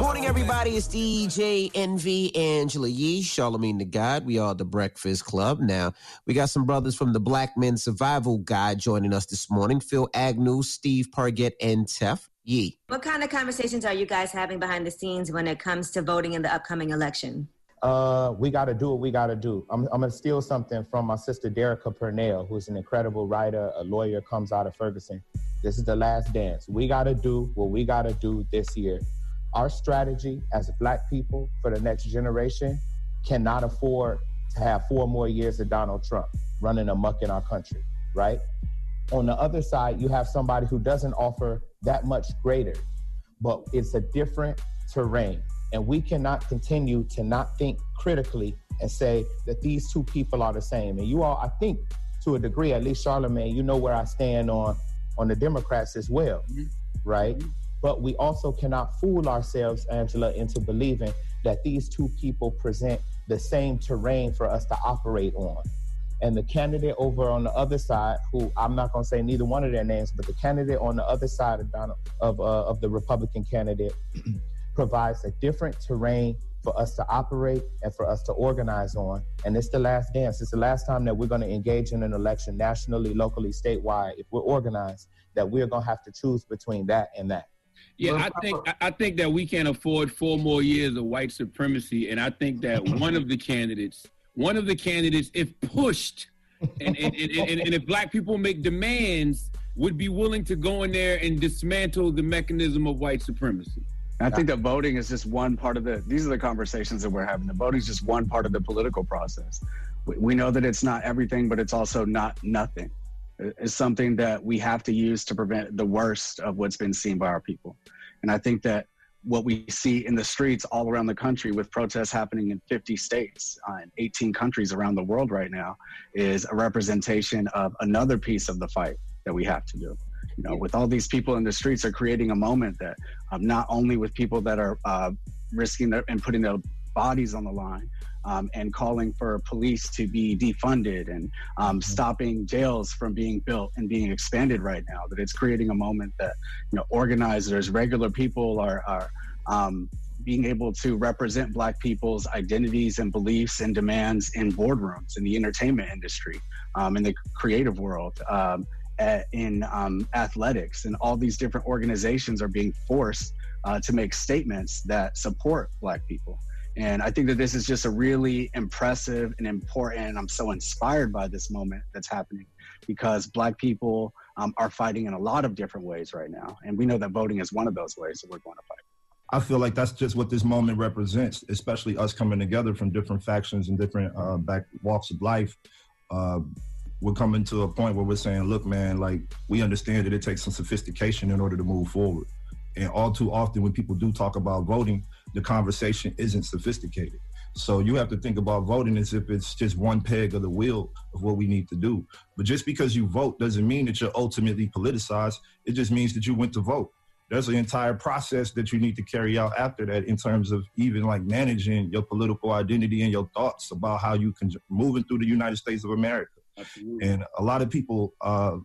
Morning, everybody. It's DJ Envy, Angela Yee, Charlamagne the God. We are the Breakfast Club. Now, we got some brothers from the Black Men Survival Guide joining us this morning Phil Agnew, Steve Parget, and Tef Yee. What kind of conversations are you guys having behind the scenes when it comes to voting in the upcoming election? Uh, we got to do what we got to do. I'm, I'm going to steal something from my sister Derecka Purnell, who's an incredible writer, a lawyer, comes out of Ferguson. This is the last dance. We got to do what we got to do this year. Our strategy as black people for the next generation cannot afford to have four more years of Donald Trump running amok in our country, right? On the other side, you have somebody who doesn't offer that much greater, but it's a different terrain. And we cannot continue to not think critically and say that these two people are the same. And you all, I think, to a degree, at least Charlamagne, you know where I stand on on the Democrats as well, mm-hmm. right? Mm-hmm. But we also cannot fool ourselves, Angela, into believing that these two people present the same terrain for us to operate on. And the candidate over on the other side, who I'm not going to say neither one of their names, but the candidate on the other side of Donald of uh, of the Republican candidate provides a different terrain for us to operate and for us to organize on. And it's the last dance. It's the last time that we're going to engage in an election nationally, locally, statewide. If we're organized, that we're going to have to choose between that and that. Yeah, I think I think that we can't afford four more years of white supremacy, and I think that one of the candidates, one of the candidates, if pushed, and and, and, and, and if black people make demands, would be willing to go in there and dismantle the mechanism of white supremacy. I think that voting is just one part of the. These are the conversations that we're having. The voting is just one part of the political process. We, we know that it's not everything, but it's also not nothing. It's something that we have to use to prevent the worst of what's been seen by our people. And I think that what we see in the streets all around the country with protests happening in 50 states uh, and 18 countries around the world right now is a representation of another piece of the fight that we have to do you know, with all these people in the streets are creating a moment that um, not only with people that are uh, risking their and putting their bodies on the line um, and calling for police to be defunded and um, mm-hmm. stopping jails from being built and being expanded right now. That it's creating a moment that you know organizers, regular people are are um, being able to represent Black people's identities and beliefs and demands in boardrooms in the entertainment industry, um, in the creative world. In um, athletics, and all these different organizations are being forced uh, to make statements that support Black people. And I think that this is just a really impressive and important. I'm so inspired by this moment that's happening because Black people um, are fighting in a lot of different ways right now. And we know that voting is one of those ways that we're going to fight. I feel like that's just what this moment represents, especially us coming together from different factions and different uh, back walks of life. Uh, we're coming to a point where we're saying, look, man, like we understand that it takes some sophistication in order to move forward. And all too often, when people do talk about voting, the conversation isn't sophisticated. So you have to think about voting as if it's just one peg of the wheel of what we need to do. But just because you vote doesn't mean that you're ultimately politicized. It just means that you went to vote. There's an entire process that you need to carry out after that in terms of even like managing your political identity and your thoughts about how you can moving through the United States of America. Absolutely. And a lot of people uh,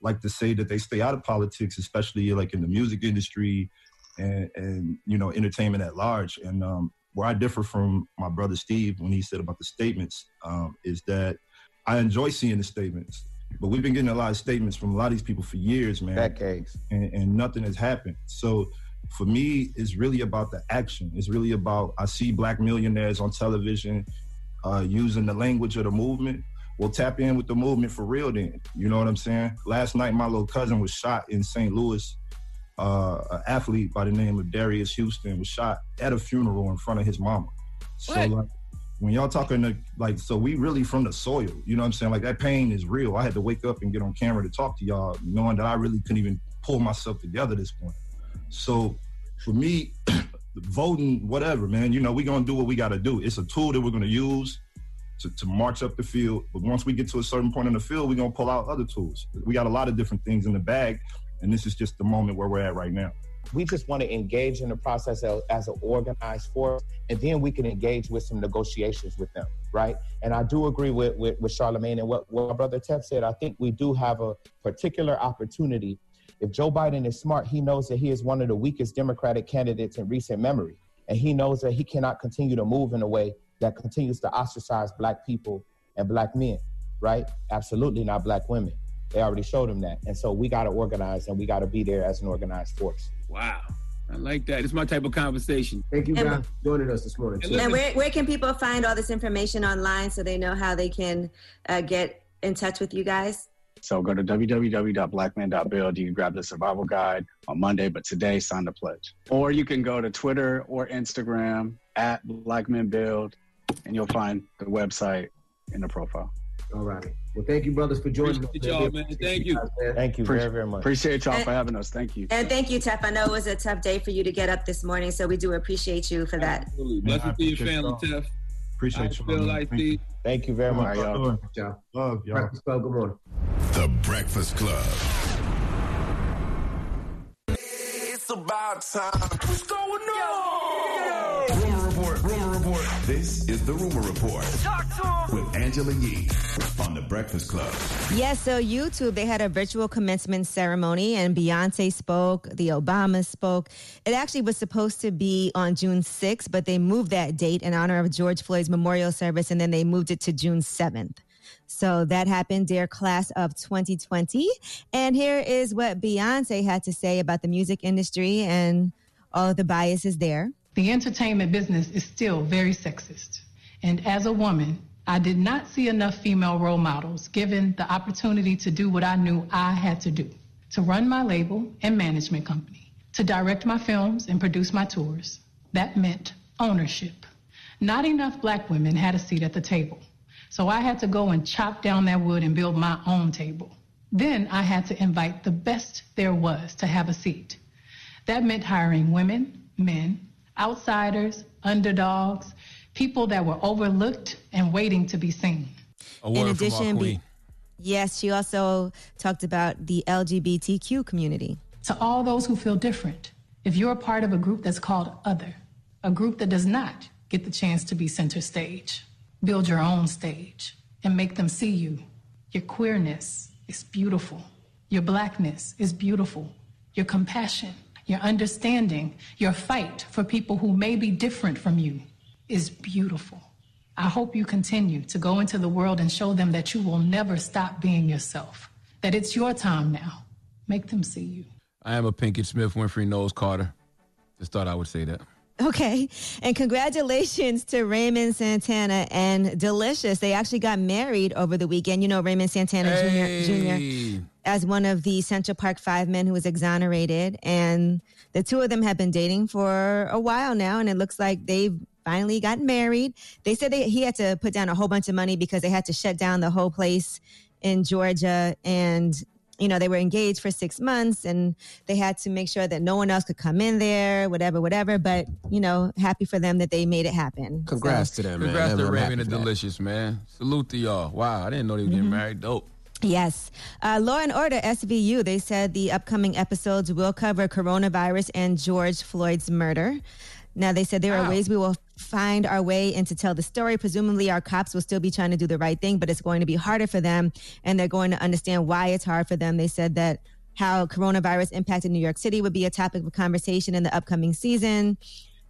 like to say that they stay out of politics, especially like in the music industry and, and you know, entertainment at large. And um, where I differ from my brother Steve when he said about the statements um, is that I enjoy seeing the statements. But we've been getting a lot of statements from a lot of these people for years, man. Decades. And, and nothing has happened. So for me, it's really about the action. It's really about I see black millionaires on television uh, using the language of the movement we'll tap in with the movement for real then. You know what I'm saying? Last night, my little cousin was shot in St. Louis. Uh, an athlete by the name of Darius Houston was shot at a funeral in front of his mama. So like, when y'all talking to, like, so we really from the soil. You know what I'm saying? Like that pain is real. I had to wake up and get on camera to talk to y'all, knowing that I really couldn't even pull myself together this point. So for me, voting, whatever, man, you know, we gonna do what we gotta do. It's a tool that we're gonna use to, to march up the field. But once we get to a certain point in the field, we're gonna pull out other tools. We got a lot of different things in the bag, and this is just the moment where we're at right now. We just want to engage in the process as, as an organized force, and then we can engage with some negotiations with them, right? And I do agree with, with, with Charlamagne and what, what brother Tef said. I think we do have a particular opportunity. If Joe Biden is smart, he knows that he is one of the weakest Democratic candidates in recent memory. And he knows that he cannot continue to move in a way that continues to ostracize black people and black men, right? Absolutely not black women. They already showed them that. And so we got to organize and we got to be there as an organized force. Wow. I like that. It's my type of conversation. Thank you, guys, for joining us this morning. too. And where, where can people find all this information online so they know how they can uh, get in touch with you guys? So go to www.blackman.build. You can grab the survival guide on Monday, but today sign the pledge. Or you can go to Twitter or Instagram at blackmanbuild, and you'll find the website in the profile. All right. Well, thank you, brothers, for joining Appreciate us. y'all, man. Thank you. Thank you very, very much. Appreciate y'all And- for having us. Thank you. And thank you, Tef. I know it was a tough day for you to get up this morning, so we do appreciate you for that. Absolutely. Blessings to your family, Tef. Appreciate you. Feel man. like Thank you. Thank you very much. Y'all. Y'all. Love y'all. Breakfast Club, good morning. The Breakfast Club. It's about time. What's going on? Rumor Report, Rumor Report. This is the Rumor Report Talk to with Angela Yee on The Breakfast Club. Yes, so YouTube, they had a virtual commencement ceremony and Beyonce spoke, the Obamas spoke. It actually was supposed to be on June 6th, but they moved that date in honor of George Floyd's memorial service and then they moved it to June 7th. So that happened, dear class of 2020. And here is what Beyonce had to say about the music industry and all of the biases there. The entertainment business is still very sexist. And as a woman, I did not see enough female role models given the opportunity to do what I knew I had to do to run my label and management company, to direct my films and produce my tours. That meant ownership. Not enough black women had a seat at the table. So I had to go and chop down that wood and build my own table. Then I had to invite the best there was to have a seat. That meant hiring women, men, outsiders, underdogs, people that were overlooked and waiting to be seen. A word from our Be- queen. yes, she also talked about the LGBTQ community. To all those who feel different, if you're a part of a group that's called other, a group that does not get the chance to be center stage, build your own stage and make them see you. Your queerness is beautiful. Your blackness is beautiful. Your compassion, your understanding, your fight for people who may be different from you is beautiful. I hope you continue to go into the world and show them that you will never stop being yourself, that it's your time now. Make them see you. I am a Pinkett Smith Winfrey Knowles Carter. Just thought I would say that. Okay. And congratulations to Raymond Santana and Delicious. They actually got married over the weekend. You know, Raymond Santana Hey. Jr. Jr. as one of the Central Park Five men who was exonerated. And the two of them have been dating for a while now. And it looks like they've finally got married. They said they, he had to put down a whole bunch of money because they had to shut down the whole place in Georgia. And you know, they were engaged for six months and they had to make sure that no one else could come in there, whatever, whatever. But, you know, happy for them that they made it happen. Congrats to them, man. Congrats I'm to happy Raymond and for that. Delicious, man. Salute to y'all. Wow, I didn't know they were getting Mm-hmm. married. Dope. Yes. Uh, Law and Order SVU, they said the upcoming episodes will cover coronavirus and George Floyd's murder. Now, they said there are ways we will find our way and to tell the story. Presumably, our cops will still be trying to do the right thing, but it's going to be harder for them, and they're going to understand why it's hard for them. They said that how coronavirus impacted New York City would be a topic of conversation in the upcoming season.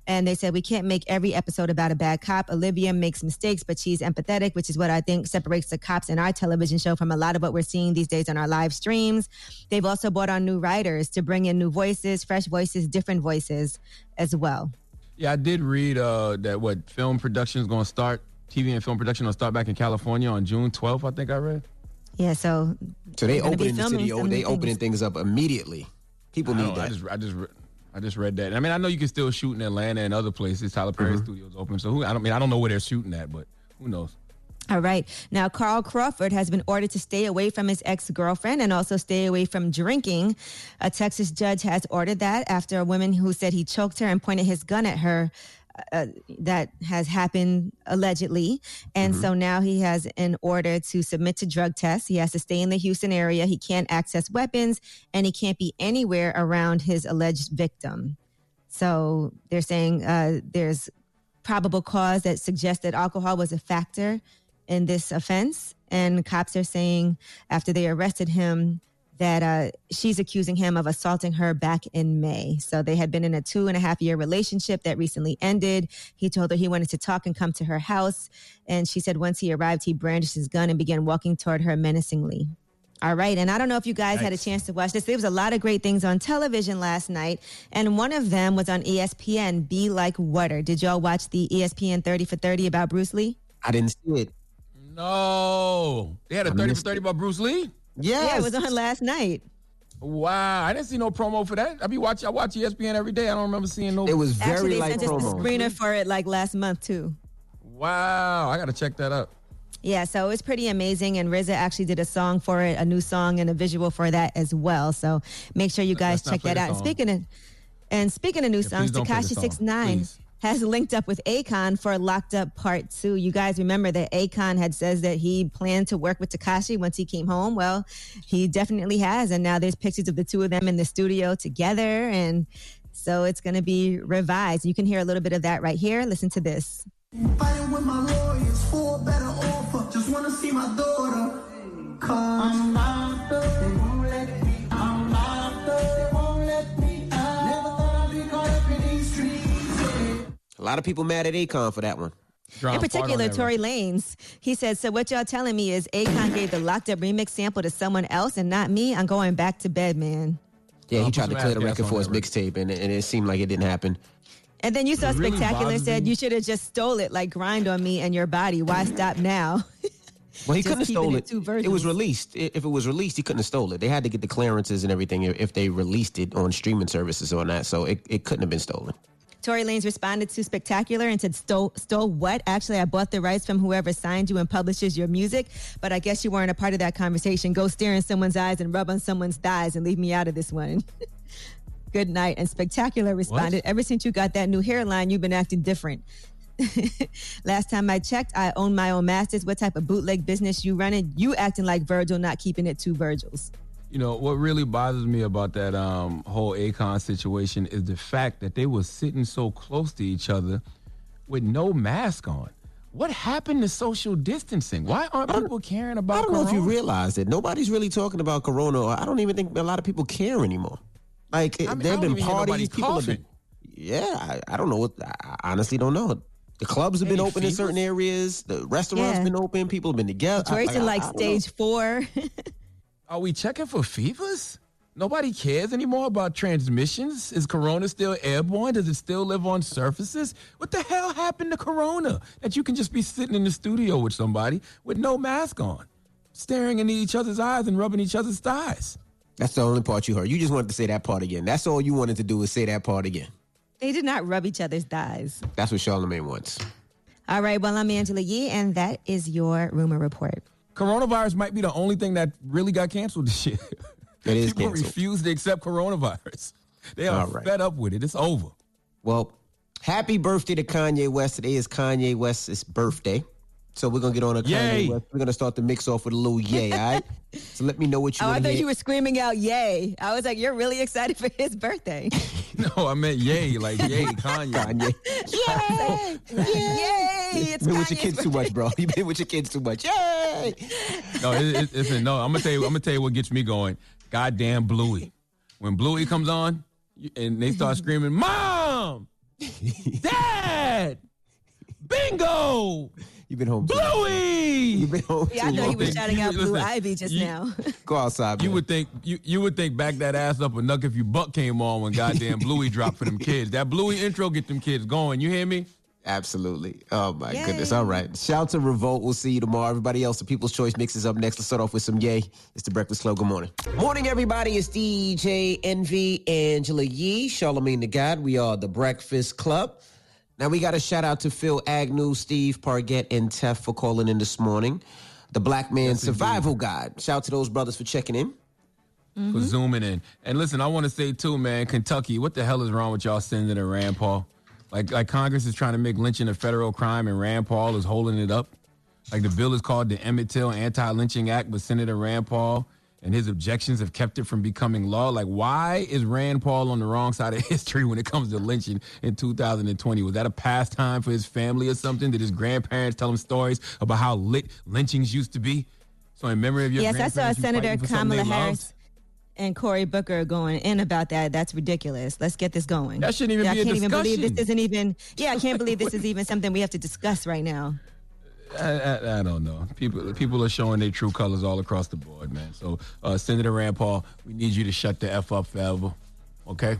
And they said we can't make every episode about a bad cop. Olivia makes mistakes, but she's empathetic, which is what I think separates the cops in our television show from a lot of what we're seeing these days on our live streams. They've also brought on new writers to bring in new voices, fresh voices, different voices as well. Yeah, I did read uh, that what film production is going to start. TV and film production will start back in California on June 12th. I think I read. Yeah, so So they We're opening the city. oh, They opening things. things up immediately. People need don't know, that. I just, I just, re- I just read that. I mean, I know you can still shoot in Atlanta and other places. Tyler Perry Mm-hmm. Studios open. So who? I don't mean, I don't know where they're shooting at, but who knows? All right. Now, Carl Crawford has been ordered to stay away from his ex girlfriend and also stay away from drinking. A Texas judge has ordered that after a woman who said he choked her and pointed his gun at her uh, that has happened allegedly. And Mm-hmm. so now he has an order to submit to drug tests. He has to stay in the Houston area. He can't access weapons and he can't be anywhere around his alleged victim. So they're saying uh, there's probable cause that suggests that alcohol was a factor in this offense. And cops are saying after they arrested him that uh, she's accusing him of assaulting her back in May. So they had been in a two and a half year relationship that recently ended. He told her he wanted to talk and come to her house. And she said once he arrived, he brandished his gun and began walking toward her menacingly. All right. And I don't know if you guys had a chance to watch this. There was a lot of great things on television last night. And one of them was on ESPN, Be Like Water. Did y'all watch the ESPN 30 for 30 about Bruce Lee? I didn't see it. No, they had a I thirty for missed thirty by Bruce Lee. Yeah, it was on last night. Wow, I didn't see no promo for that. I be watch I watch ESPN every day. I don't remember seeing no. It was very Actually, they sent us a screener for it like last month, too. Wow, I gotta check that out. Yeah, so it was pretty amazing. And RZA actually did a song for it, a new song and a visual for that as well. So make sure you guys Let's check that out. And speaking of and speaking of new Yeah, songs, please don't play the Tekashi Six Nine please. Has linked up with Akon for Locked Up Part Two. You guys remember that Akon had says that he planned to work with Tekashi once he came home. Well, he definitely has, and now there's pictures of the two of them in the studio together, and so it's going to be revised. You can hear a little bit of that right here. Listen to this. Fighting with my lawyers for a better offer. Just wanna see my daughter. Cause I'm locked up. A lot of people mad at Akon for that one. In particular, Tory Lanez. He said, So what y'all telling me is Akon gave the locked up remix sample to someone else and not me? I'm going back to bed, man. Yeah, he tried to clear the record for his mixtape, and, and it seemed like it didn't happen. And then you saw really Spectacular said me. you should have just stole it, like grind on me and your body. Why stop now? Well, he Just couldn't have keeping stole it it. It was released. If it was released, he couldn't have stole it. They had to get the clearances and everything if if they released it on streaming services or that. So it, it couldn't have been stolen. Tory Lanez responded to Spectacular and said, stole, stole what? Actually, I bought the rights from whoever signed you and publishes your music, but I guess you weren't a part of that conversation. Go stare in someone's eyes and rub on someone's thighs and leave me out of this one. Good night. And Spectacular responded, ever since you got that new hairline, you've been acting different. Last time I checked, I own my own masters. What type of bootleg business you running? You acting like Virgil, not keeping it to Virgils. You know what really bothers me about that um, whole Akon situation is the fact that they were sitting so close to each other with no mask on. What happened to social distancing? Why aren't people caring about? It I don't know if you realize it. Nobody's really talking about Corona, or I don't even think a lot of people care anymore. Like I mean, there have been even parties, people have been. Yeah, I, I don't know. What, I I honestly don't know. The clubs have been Any open in certain areas. The restaurants Yeah. been open. People have been together. I- in I- like I don't know. stage four. Are we checking for fevers? Nobody cares anymore about transmissions. Is corona still airborne? Does it still live on surfaces? What the hell happened to corona? That you can just be sitting in the studio with somebody with no mask on, staring into each other's eyes and rubbing each other's thighs. That's the only part you heard. You just wanted to say that part again. That's all you wanted to do is say that part again. they did not rub each other's thighs. That's what Charlamagne wants. All right, well, I'm Angela Yee, and that is your rumor report. Coronavirus might be the only thing that really got canceled this year. It is People canceled. refuse to accept coronavirus. They are right. fed up with it. It's over. Well, happy birthday to Kanye West. Today is Kanye West's birthday. So we're gonna get on a Yay. Kanye West. We're gonna start the mix off with a little yay, all right? So let me know what you Oh, I want to thought hear. you were screaming out "Yay!" I was like, "You're really excited for his birthday." No, I meant yay, like yay, Kanye. Kanye. Yay! Yay! It's You've been with your Kanye's kids too much, bro. You've been with your kids too much. Yay! No, it, it, listen, no. I'm gonna tell you. I'm gonna tell you what gets me going. Goddamn Bluey. When Bluey comes on, and they start screaming, "Mom, Dad, Bingo, You've been home. Bluey." You've been home. Yeah, I too thought he was shouting out Listen, Blue Ivy just you- now. Go outside. You would think you, you would think back that ass up a knuck if you buck came on when goddamn Bluey dropped for them kids. That Bluey intro get them kids going. You hear me? Absolutely. Oh my Yay. goodness. All right. Shout to Revolt. We'll see you tomorrow. Everybody else, the People's Choice Mix is up next. Let's start off with some yay. It's the Breakfast Club. Good morning. Morning, everybody. It's DJ Envy, Angela Yee, Charlamagne the God. We are the Breakfast Club. Now we got a shout out to Phil Agnew, Steve Pargett, and Tef for calling in this morning. The Black Man Survival Guide. Shout out to those brothers for checking in. For mm-hmm. zooming in. And listen, I want to say too, man, Kentucky, what the hell is wrong with y'all sending to Rand Paul? Like like Congress is trying to make lynching a federal crime, and Rand Paul is holding it up. Like the bill is called the Emmett Till Anti-Lynching Act, but Senator Rand Paul and his objections have kept it from becoming law. Like, why is Rand Paul on the wrong side of history when it comes to lynching in 2020? Was that a pastime for his family or something? Did his grandparents tell him stories about how lit lynchings used to be? So, in memory of your yes, I saw Senator fighting for something Kamala they loved? Harris and Cory Booker going in about that. That's ridiculous. Let's get this going. That shouldn't even Yeah, be a I can't even believe this isn't even. Yeah, I can't believe this is even something we have to discuss right now. I, I, I don't know. People people are showing their true colors all across the board, man. So, uh, Senator Rand Paul, we need you to shut the f up forever. Okay,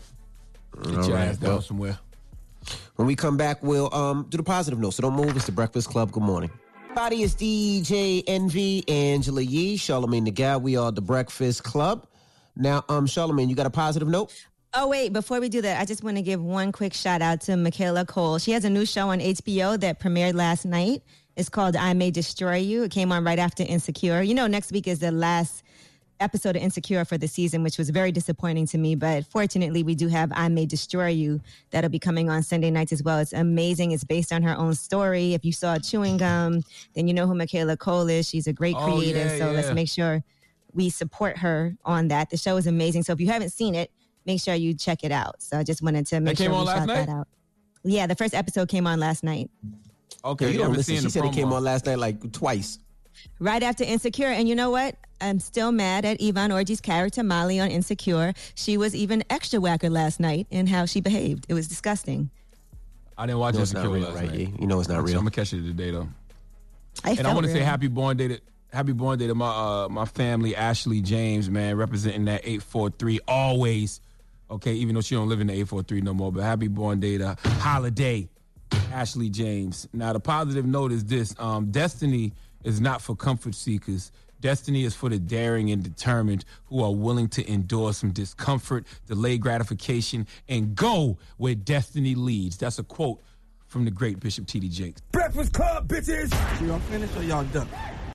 get All your right, ass down well. somewhere. When we come back, we'll um, do the positive note. So don't move. It's the Breakfast Club. Good morning. Body is DJ Envy, Angela Yee, Charlamagne the God. We are the Breakfast Club. Now, um, Charlamagne, you got a positive note? Oh wait, before we do that, I just want to give one quick shout out to Michaela Coel. She has a new show on HBO that premiered last night. It's called I May Destroy You. It came on right after Insecure. You know, next week is the last episode of Insecure for the season, which was very disappointing to me. But fortunately, we do have I May Destroy You that'll be coming on Sunday nights as well. It's amazing. It's based on her own story. If you saw Chewing Gum, then you know who Michaela Coel is. She's a great Oh, creative. yeah, so let's make sure we support her on that. The show is amazing. So if you haven't seen it, make sure you check it out. So I just wanted to make sure we shout night? that out. Yeah, the first episode came on last night. Okay, you don't listen. She the said it came on last night like twice. Right after Insecure. And you know what? I'm still mad at Yvonne Orji's character, Molly, on Insecure. She was even extra whacker last night in how she behaved. It was disgusting. I didn't watch You know Insecure real, last right? night. You know it's not real. I'm gonna catch it today though. I and I want to say happy born day to happy born day to my uh, my family, Ashley James, man, representing that eight four three always. Okay, even though she don't live in the eight four three no more, but happy born day to Holiday, Ashley James. Now the positive note is this: um, destiny is not for comfort seekers. Destiny is for the daring and determined who are willing to endure some discomfort, delay gratification, and go where destiny leads. That's a quote from the great Bishop T.D. Jakes. Breakfast Club, bitches! Y'all finished or y'all done?